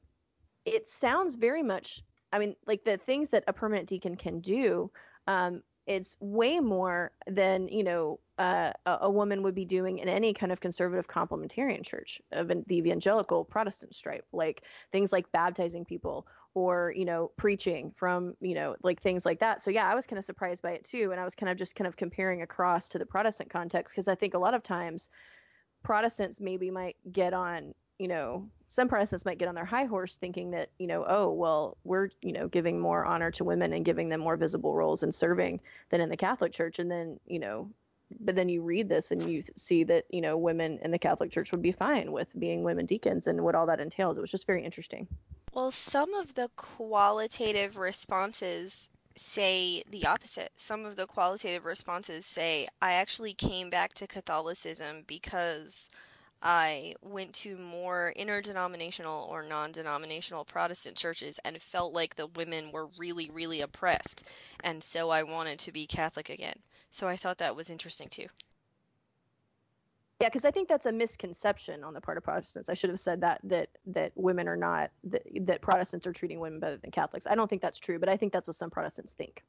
it sounds very much. I mean, like the things that a permanent deacon can do. Um, it's way more than you know uh, a, a woman would be doing in any kind of conservative complementarian church of an, the evangelical Protestant stripe, like things like baptizing people or you know preaching from you know like things like that. So yeah, I was kind of surprised by it too, and I was kind of just kind of comparing across to the Protestant context because I think a lot of times Protestants maybe might get on you know, some Protestants might get on their high horse thinking that, you know, oh, well, we're, you know, giving more honor to women and giving them more visible roles in serving than in the Catholic Church. And then, you know, but then you read this and you see that, you know, women in the Catholic Church would be fine with being women deacons and what all that entails. It was just very interesting. Well, some of the qualitative responses say the opposite. Some of the qualitative responses say, I actually came back to Catholicism because I went to more interdenominational or non denominational Protestant churches and felt like the women were really, really oppressed. And so I wanted to be Catholic again. So I thought that was interesting too. Yeah, because I think that's a misconception on the part of Protestants. I should have said that that that women are not that, that Protestants are treating women better than Catholics. I don't think that's true, but I think that's what some Protestants think.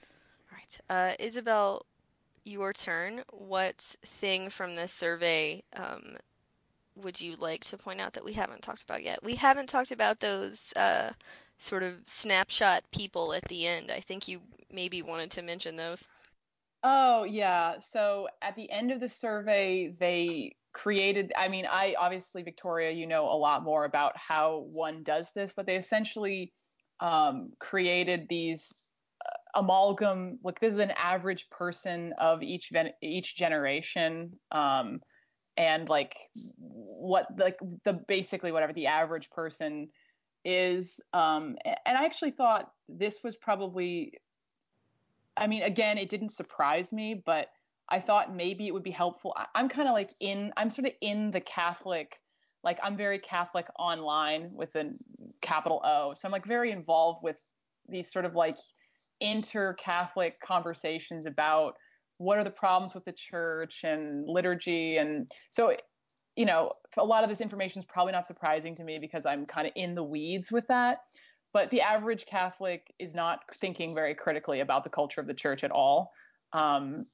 All right, uh, Isabelle, your turn. What thing from this survey um, would you like to point out that we haven't talked about yet? We haven't talked about those uh, sort of snapshot people at the end. I think you maybe wanted to mention those. Oh, yeah. So at the end of the survey, they created, I mean, I obviously, Victoria, you know a lot more about how one does this, but they essentially um, created these amalgam like this is an average person of each each generation um and like what like the basically whatever the average person is um and i actually thought this was probably i mean again it didn't surprise me but i thought maybe it would be helpful. I, i'm kind of like in i'm sort of in the catholic like i'm very catholic online with a capital o so i'm like very involved with these sort of like inter-Catholic conversations about what are the problems with the church and liturgy. And so, you know, a lot of this information is probably not surprising to me because I'm kind of in the weeds with that. But the average Catholic is not thinking very critically about the culture of the church at all. Um,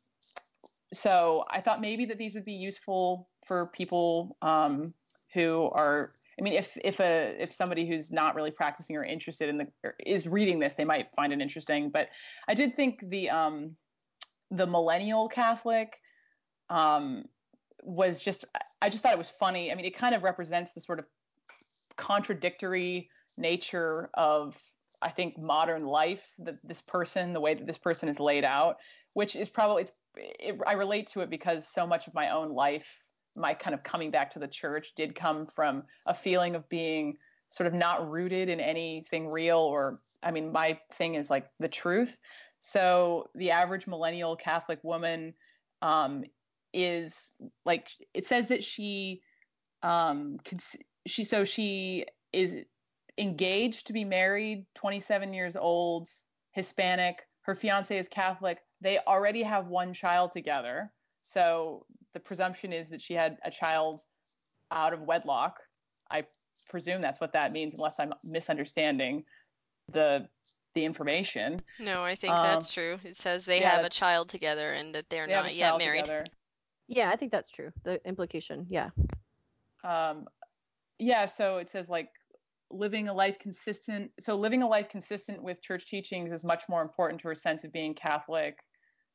so I thought maybe that these would be useful for people um, who are I mean, if if a if somebody who's not really practicing or interested in the is reading this, they might find it interesting. But I did think the um, the millennial Catholic um, was just I just thought it was funny. I mean, it kind of represents the sort of contradictory nature of I think modern life that this person, the way that this person is laid out, which is probably it's it, I relate to it because so much of my own life my kind of coming back to the church did come from a feeling of being sort of not rooted in anything real or i mean my thing is like the truth. So the average millennial catholic woman um, is like it says that she um she so she is engaged to be married 27 years old hispanic. Her fiance is catholic. They already have one child together so the presumption is that she had a child out of wedlock. I presume that's what that means, unless I'm misunderstanding the the information. No, I think um, that's true. It says they yeah, have a child together and that they're they not yet married. Together. Yeah, I think that's true. The implication, yeah. Um, yeah. So it says like living a life consistent. So living a life consistent with church teachings is much more important to her sense of being Catholic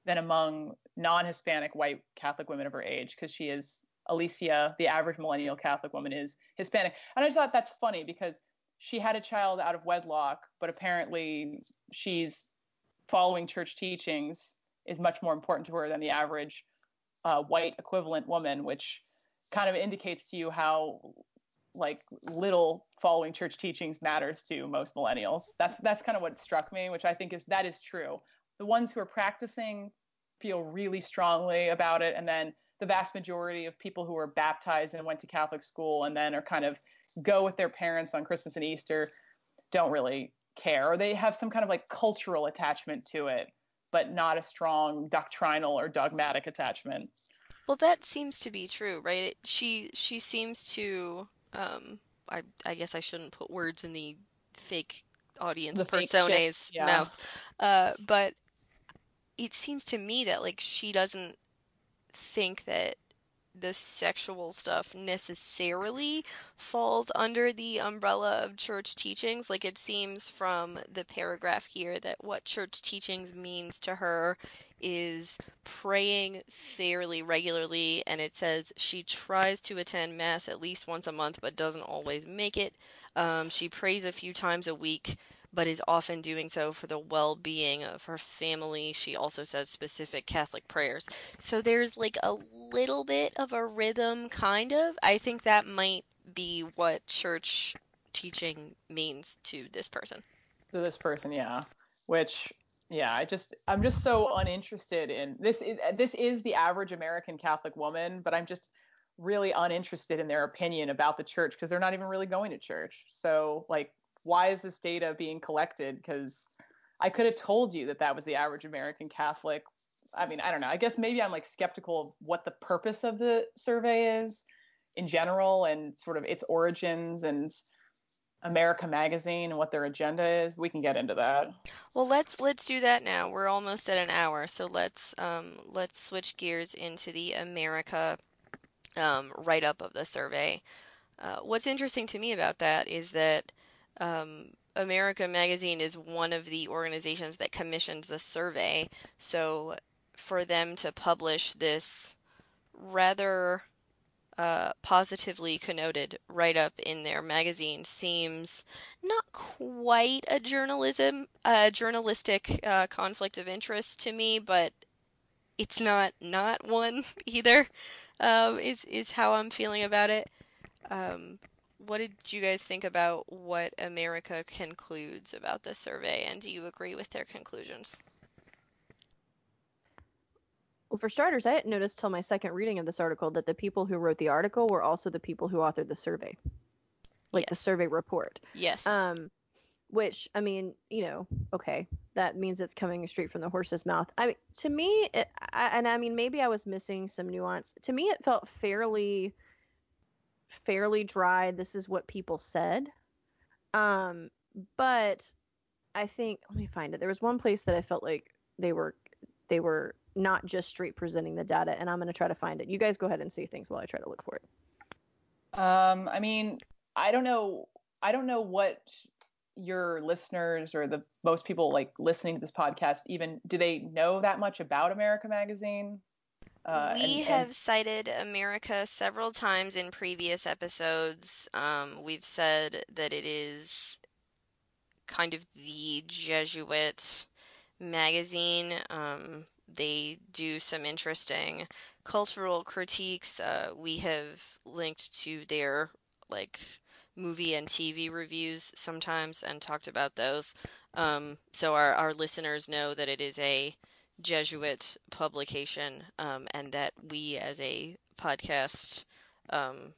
than among non-Hispanic white Catholic women of her age because she is Alicia, the average millennial Catholic woman, is Hispanic. And I just thought that's funny because she had a child out of wedlock, but apparently she's following church teachings is much more important to her than the average uh, white equivalent woman, which kind of indicates to you how like little following church teachings matters to most millennials. That's that's kind of what struck me, which I think is that is true the ones who are practicing feel really strongly about it and then the vast majority of people who are baptized and went to catholic school and then are kind of go with their parents on christmas and easter don't really care or they have some kind of like cultural attachment to it but not a strong doctrinal or dogmatic attachment Well, that seems to be true, right? It- She she seems to um I I guess I shouldn't put words in the fake audience The persona's yeah. mouth. Uh but it seems to me that like she doesn't think that the sexual stuff necessarily falls under the umbrella of church teachings. Like it seems from the paragraph here that what church teachings means to her is praying fairly regularly, and it says she tries to attend Mass at least once a month but doesn't always make it. Um, she prays a few times a week but is often doing so for the well being of her family. She also says specific Catholic prayers. So there's like a little bit of a rhythm, kind of. I think that might be what church teaching means to this person. to this person yeah which yeah i just i'm just so uninterested in this is this is the average american catholic woman but i'm just really uninterested in their opinion about the church because they're not even really going to church so like why is this data being collected because i could have told you that that was the average american catholic i mean i don't know i guess maybe i'm like skeptical of what the purpose of the survey is in general and sort of its origins and America Magazine and what their agenda is. We can get into that. Well, let's let's do that now. We're almost at an hour, so let's um, let's switch gears into the America um, write up of the survey. Uh, what's interesting to me about that is that um, America Magazine is one of the organizations that commissioned the survey. So for them to publish this rather uh, positively connoted write up in their magazine seems not quite a journalism uh, journalistic uh, conflict of interest to me, but it's not not one *laughs* either. Um, is is how I'm feeling about it. Um, what did you guys think about what America concludes about the survey, and do you agree with their conclusions? Well, for starters, I didn't notice till my second reading of this article that the people who wrote the article were also the people who authored the survey, like the survey report. Yes. Um, which I mean, you know, okay, that means it's coming straight from the horse's mouth. I mean, to me, it, I, and I mean, maybe I was missing some nuance. To me, it felt fairly, fairly dry. This is what people said. Um, but I think let me find it. There was one place that I felt like they were, they were not just straight presenting the data, and I'm to try to find it. You guys go ahead and say things while I try to look for it. Um, I mean, I don't know. I don't know what your listeners or the most people like listening to this podcast even do they know that much about America Magazine? Uh, we and- have and- cited America several times in previous episodes. Um, we've said that it is kind of the Jesuit magazine. Um, they do some interesting cultural critiques. Uh, we have linked to their like movie and TV reviews sometimes and talked about those. Um, so our, our listeners know that it is a Jesuit publication, um, and that we as a podcast um,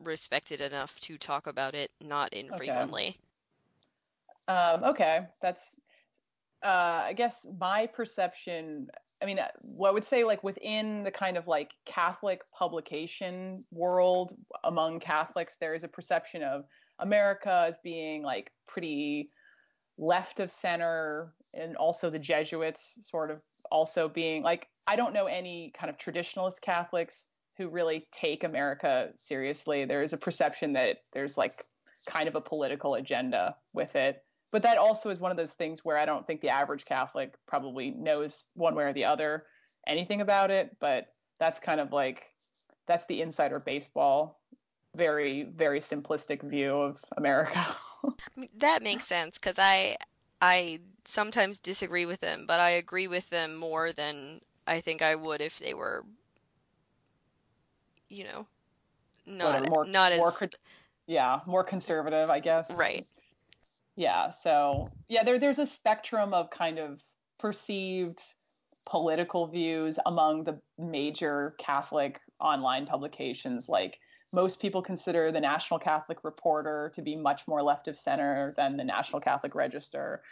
respect it enough to talk about it not infrequently. Um, okay, that's. Uh, I guess my perception. I mean, uh, what I would say, like within the kind of like Catholic publication world among Catholics, there is a perception of America as being like pretty left of center, and also the Jesuits sort of also being like. I don't know any kind of traditionalist Catholics who really take America seriously. There is a perception that there's like kind of a political agenda with it but that also is one of those things where I don't think the average Catholic probably knows one way or the other anything about it. But that's kind of like that's the insider baseball, very very simplistic view of America. *laughs* That makes sense because I I sometimes disagree with them, but I agree with them more than I think I would if they were, you know, not more not as more crit- yeah, more conservative, I guess. right. Yeah. So yeah, there there's a spectrum of kind of perceived political views among the major Catholic online publications like most people consider the National Catholic Reporter to be much more left of center than the National Catholic Register.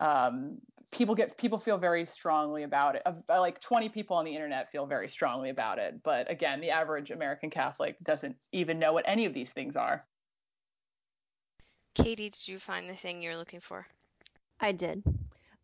Um, people get people feel very strongly about it. Uh, like 20 people on the internet feel very strongly about it, but again, the average American Catholic doesn't even know what any of these things are. Katie, did you find the thing you're looking for? I did.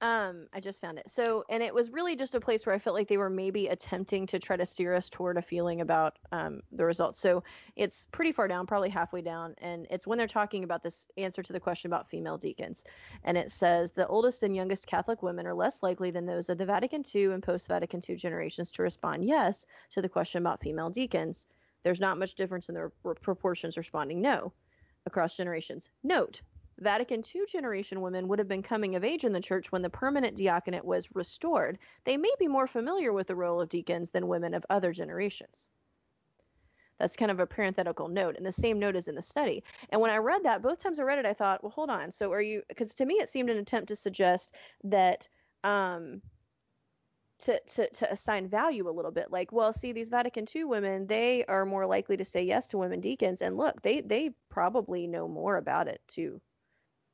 Um, I just found it. So, and it was really just a place where I felt like they were maybe attempting to try to steer us toward a feeling about um, the results. So it's pretty far down, probably halfway down, and it's when they're talking about this answer to the question about female deacons. And it says the oldest and youngest Catholic women are less likely than those of the Vatican II and post Vatican II generations to respond yes to the question about female deacons. There's not much difference in the proportions responding no across generations. Note, Vatican II generation women would have been coming of age in the church when the permanent diaconate was restored. They may be more familiar with the role of deacons than women of other generations. That's kind of a parenthetical note, and the same note is in the study. And when I read that, both times I read it, I thought, well, hold on. So are you? Because to me, it seemed an attempt to suggest that um, to, to, to assign value a little bit like well see these vatican ii women they are more likely to say yes to women deacons and look they they probably know more about it too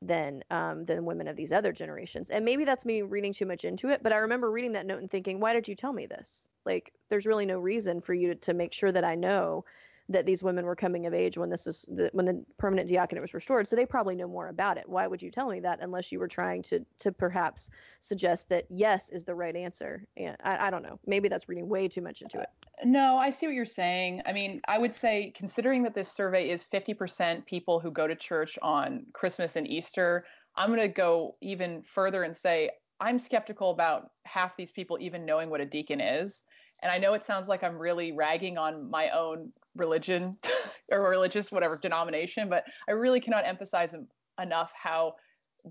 than um, than women of these other generations. And maybe that's me reading too much into it, but I remember reading that note and thinking, why did you tell me this? Like, there's really no reason for you to, to make sure that I know that these women were coming of age when this was the, when the permanent diaconate was restored. So they probably know more about it. Why would you tell me that unless you were trying to to perhaps suggest that yes is the right answer? And I, I don't know. Maybe that's reading way too much into it. No, I see what you're saying. I mean, I would say considering that this survey is 50% people who go to church on Christmas and Easter, I'm going to go even further and say I'm skeptical about half these people even knowing what a deacon is. And I know it sounds like I'm really ragging on my own religion *laughs* or religious whatever denomination, but I really cannot emphasize enough how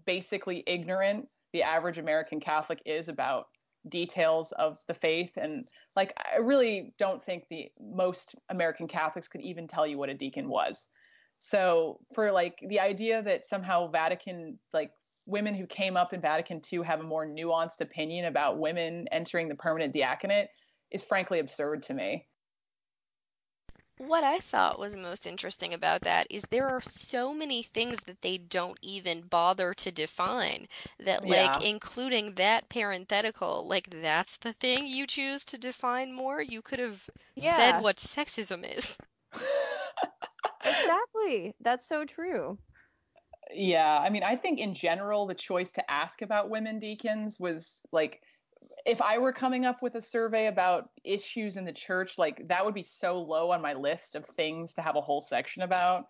basically ignorant the average American Catholic is about details of the faith and like I really don't think the most American Catholics could even tell you what a deacon was. So for like the idea that somehow Vatican like women who came up in Vatican II have a more nuanced opinion about women entering the permanent diaconate is frankly absurd to me. What I thought was most interesting about that is there are so many things that they don't even bother to define. That, like, Yeah. including that parenthetical, like, that's the thing you choose to define more? You could have Yeah. said what sexism is. *laughs* Exactly. That's so true. yeah, I mean, I think in general, the choice to ask about women deacons was like, if I were coming up with a survey about issues in the church, like that would be so low on my list of things to have a whole section about.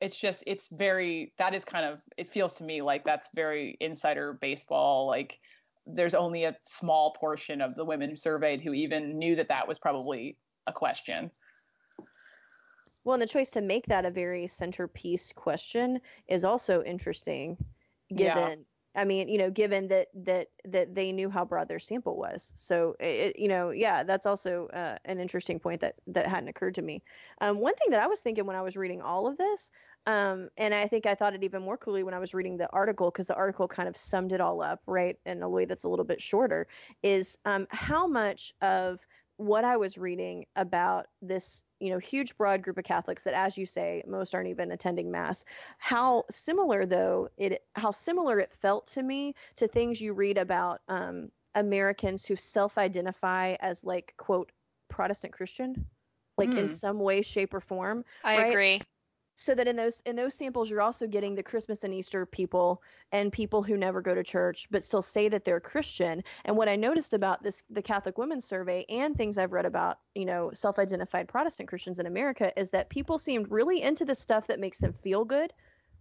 It's just, it's very, that is kind of, it feels to me like that's very insider baseball. Like there's only a small portion of the women surveyed who even knew that that was probably a question. Well, and the choice to make that a very centerpiece question is also interesting, given. I mean, you know, given that that that they knew how broad their sample was, so it, you know, yeah, that's also uh, an interesting point that that hadn't occurred to me. Um, one thing that I was thinking when I was reading all of this, um, and I think I thought it even more clearly when I was reading the article because the article kind of summed it all up, right, in a way that's a little bit shorter, is um, how much of what I was reading about this, you know, huge broad group of Catholics that, as you say, most aren't even attending mass. How similar, though, it how similar it felt to me to things you read about um, Americans who self-identify as like quote Protestant Christian, like in Hmm. some way, shape, or form I Right. agree. So that in those in those samples you're also getting the christmas and easter people and people who never go to church but still say that they're christian. And what i noticed about this the catholic women's survey and things i've read about you know self-identified protestant christians in america is that people seemed really into the stuff that makes them feel good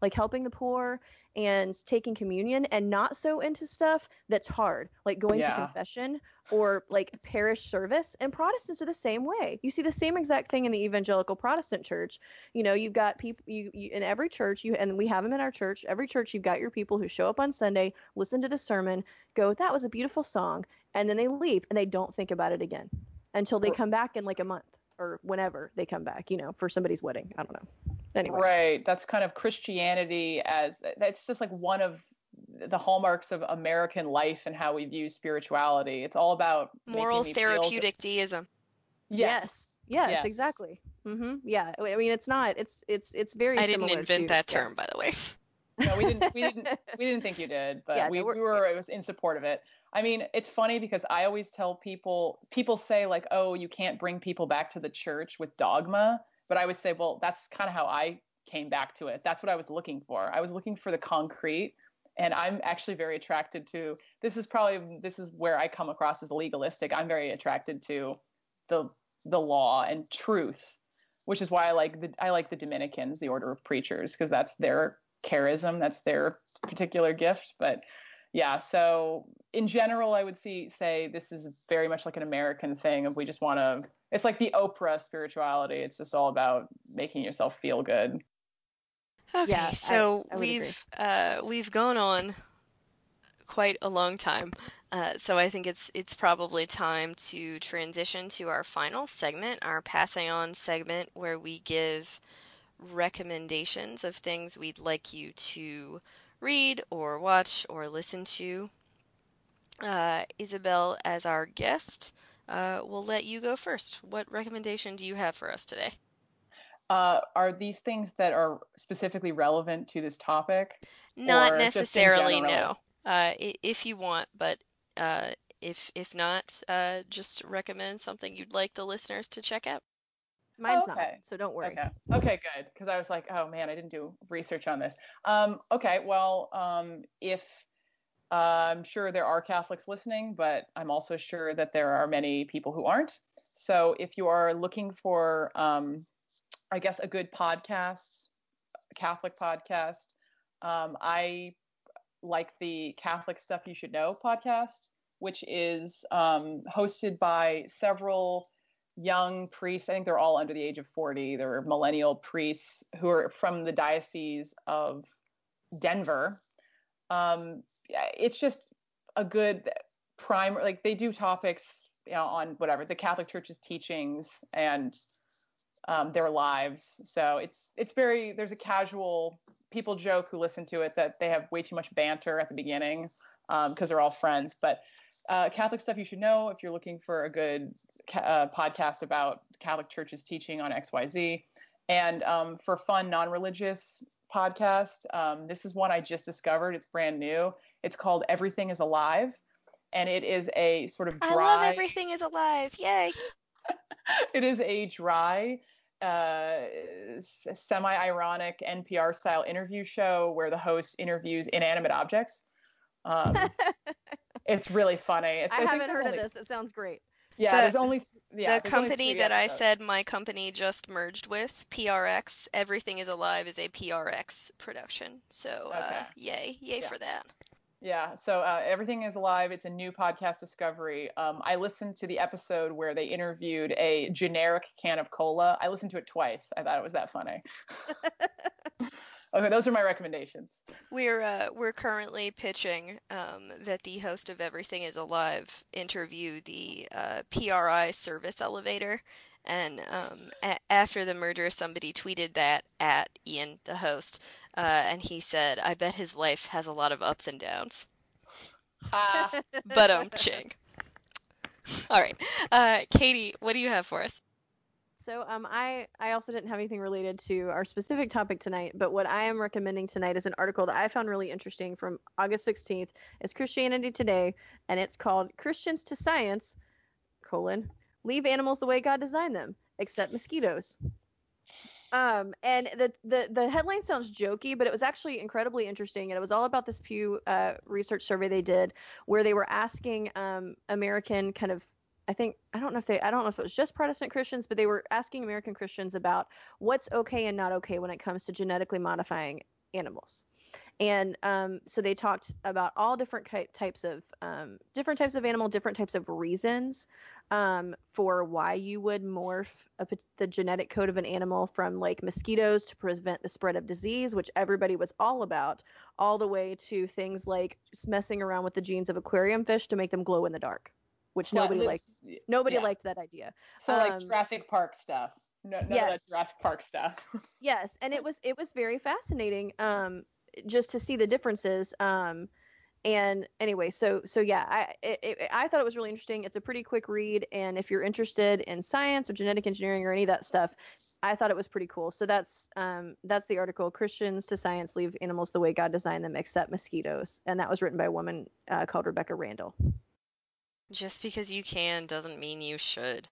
like helping the poor and taking communion and not so into stuff that's hard like going to confession or like parish service and protestants are the same way. You see the same exact thing in the evangelical protestant church. You know you've got people you, you in every church you and we have them in our church every church you've got your people who show up on sunday listen to the sermon go that was a beautiful song and then they leave and they don't think about it again until they come back in like a month or whenever they come back you know for somebody's wedding. I don't know anyway Right. That's kind of Christianity as that's just like one of the hallmarks of American life and how we view spirituality. It's all about Moral me feel therapeutic deism. Yes. Yes, Yes. exactly. hmm Yeah. I mean, it's not. It's it's it's very. I didn't similar invent to- that yeah. term, by the way. No, we didn't. We didn't. *laughs* We didn't think you did, but Yeah, we, we're- we were it was in support of it. I mean, it's funny because I always tell people people say like, "Oh, you can't bring people back to the church with dogma," but I would say, "Well, that's kind of how I came back to it. That's what I was looking for. I was looking for the concrete." And I'm actually very attracted to this is probably this is where I come across as legalistic. I'm very attracted to the the law and truth, which is why I like the I like the Dominicans, the order of preachers, because that's their charism, that's their particular gift. But yeah, so in general, I would see say this is very much like an American thing of we just want to. It's like the Oprah spirituality. It's just all about making yourself feel good. Okay, Yeah, so I would agree. we've uh, we've gone on quite a long time, uh, so I think it's it's probably time to transition to our final segment, our passing on segment, where we give recommendations of things we'd like you to read or watch or listen to. Uh, Isabelle, as our guest, uh, will let you go first. What recommendation do you have for us today? Uh, are these things that are specifically relevant to this topic? Not or just in necessarily, no. Uh, if you want, but uh, if if not, uh, just recommend something you'd like the listeners to check out. Mine's okay. not. So don't worry. Okay. Okay, good. Because I was like, oh man, I didn't do research on this. Um, okay, well, um, if uh, I'm sure there are Catholics listening, but I'm also sure that there are many people who aren't. So if you are looking for, um, I guess, a good podcast, Catholic podcast, um, I like the Catholic Stuff You Should Know podcast, which is um, hosted by several young priests. I think they're all under the age of 40. They're millennial priests who are from the Diocese of Denver. Um, it's just a good primer. Like they do topics you know, on whatever the Catholic Church's teachings and um, their lives. So it's it's very there's a casual people joke who listen to it that they have way too much banter at the beginning because they're all friends. But uh, Catholic stuff you should know if you're looking for a good ca- uh, podcast about Catholic Church's teaching on X Y Z, and um, for fun non-religious podcast, um, this is one I just discovered. It's brand new. It's called Everything Is Alive, and it is a sort of dry I love everything is alive. Yay! *laughs* it is a dry, uh, semi-ironic NPR style interview show where the host interviews inanimate objects. Um, *laughs* it's really funny. It's, I think haven't heard only- of this. It sounds great. Yeah, The- there's only yeah, the there's company three that I said my company just merged with, PRX, Everything is Alive, is a PRX production. So, uh, yay, yay Yeah. for that. Yeah, so uh, everything is alive. It's a new podcast discovery. Um, I listened to the episode where they interviewed a generic can of cola. I listened to it twice. I thought it was that funny. *laughs* okay, those are my recommendations. We're uh, we're currently pitching um, that the host of Everything Is Alive interview the uh, PRI service elevator, and um, a- after the merger, somebody tweeted that at Ian, the host, uh, and he said, "I bet his life has a lot of ups and downs." Ah, But um, ching. All right, uh, Katie, what do you have for us? So um, I I also didn't have anything related to our specific topic tonight, but what I am recommending tonight is an article that I found really interesting from August 16th. It's Christianity Today, and it's called "Christians to Science: colon Leave Animals the Way God Designed Them, Except Mosquitoes." Um, and the, the the headline sounds jokey, but it was actually incredibly interesting, and it was all about this Pew uh, research survey they did, where they were asking um, American kind of I think I don't know if they I don't know if it was just Protestant Christians, but they were asking American Christians about what's okay and not okay when it comes to genetically modifying animals. And um, so they talked about all different types of um, different types of animal, different types of reasons um, for why you would morph a, the genetic code of an animal from like mosquitoes to prevent the spread of disease, which everybody was all about, all the way to things like messing around with the genes of aquarium fish to make them glow in the dark, which nobody liked. lives- Nobody yeah. liked that idea. So like um, Jurassic Park stuff. No, none of that Jurassic Park stuff. *laughs* Yes, and it was it was very fascinating um, just to see the differences. Um, and anyway, so so yeah, I it, it, I thought it was really interesting. It's a pretty quick read, and if you're interested in science or genetic engineering or any of that stuff, I thought it was pretty cool. So that's um that's the article. Christians to science leave animals the way God designed them, except mosquitoes, and that was written by a woman uh, called Rebecca Randall. Just because you can doesn't mean you should.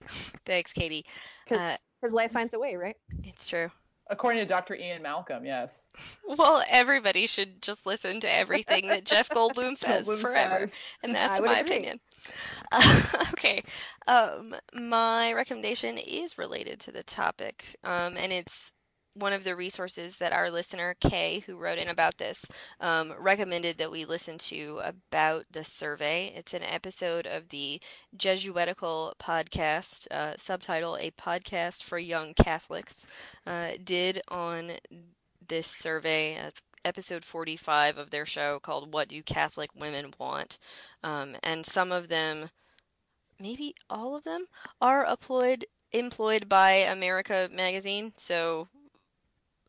*laughs* Thanks, Katie. Because Uh, life finds a way, right? it's true. According to Dr. Ian Malcolm, yes. *laughs* Well, everybody should just listen to everything that Jeff *laughs* Goldblum says Goldblum forever. says. And that's my agree. opinion. Uh, okay. Um, my recommendation is related to the topic, um, and it's one of the resources that our listener, Kay, who wrote in about this, um, recommended that we listen to about the survey. It's an episode of the Jesuitical podcast, uh, subtitle A Podcast for Young Catholics, uh, did on this survey. It's episode 45 of their show called What Do Catholic Women Want? Um, and some of them, maybe all of them, are employed employed by America Magazine. So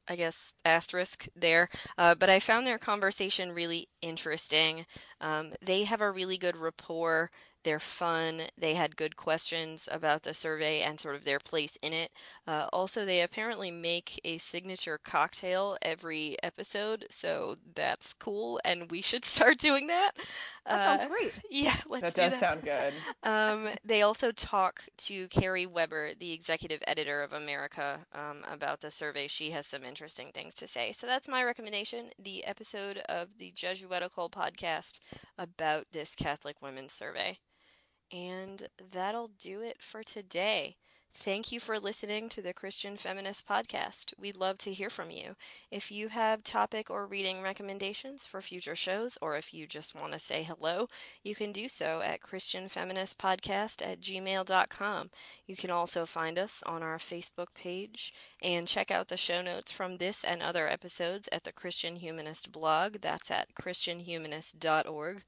I guess asterisk there. Uh, but I found their conversation really interesting. Um, they have a really good rapport. They're fun. They had good questions about the survey and sort of their place in it. Uh, also, they apparently make a signature cocktail every episode, so that's cool, and we should *laughs* start doing that. That Uh, sounds great. *laughs* yeah, let's do That do does that. sound good. Um, they also talk to Kerry Weber, the executive editor of America, um, about the survey. She has some interesting things to say. So that's my recommendation the episode of the Jesuitical podcast about this Catholic Women's Survey. And that'll do it for today. Thank you for listening to the Christian Feminist Podcast. We'd love to hear from you. If you have topic or reading recommendations for future shows, or if you just want to say hello, you can do so at christianfeministpodcast at gmail.com. You can also find us on our Facebook page and check out the show notes from this and other episodes at the Christian Humanist blog. That's at christianhumanist.org.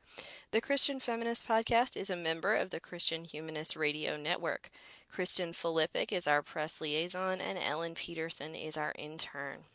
The Christian Feminist Podcast is a member of the Christian Humanist Radio Network. Kristen Filippic is our press liaison, and Ellen Peterson is our intern.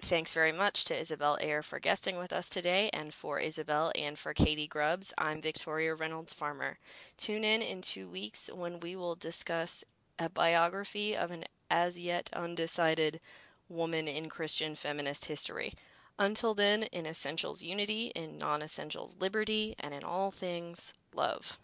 Thanks very much to Isabelle Eyre for guesting with us today, and for Isabelle and for Katie Grubbs, I'm Victoria Reynolds Farmer. Tune in in two weeks when we will discuss a biography of an as yet undecided woman in Christian feminist history. Until then, in essentials unity, in non essentials liberty, and in all things love.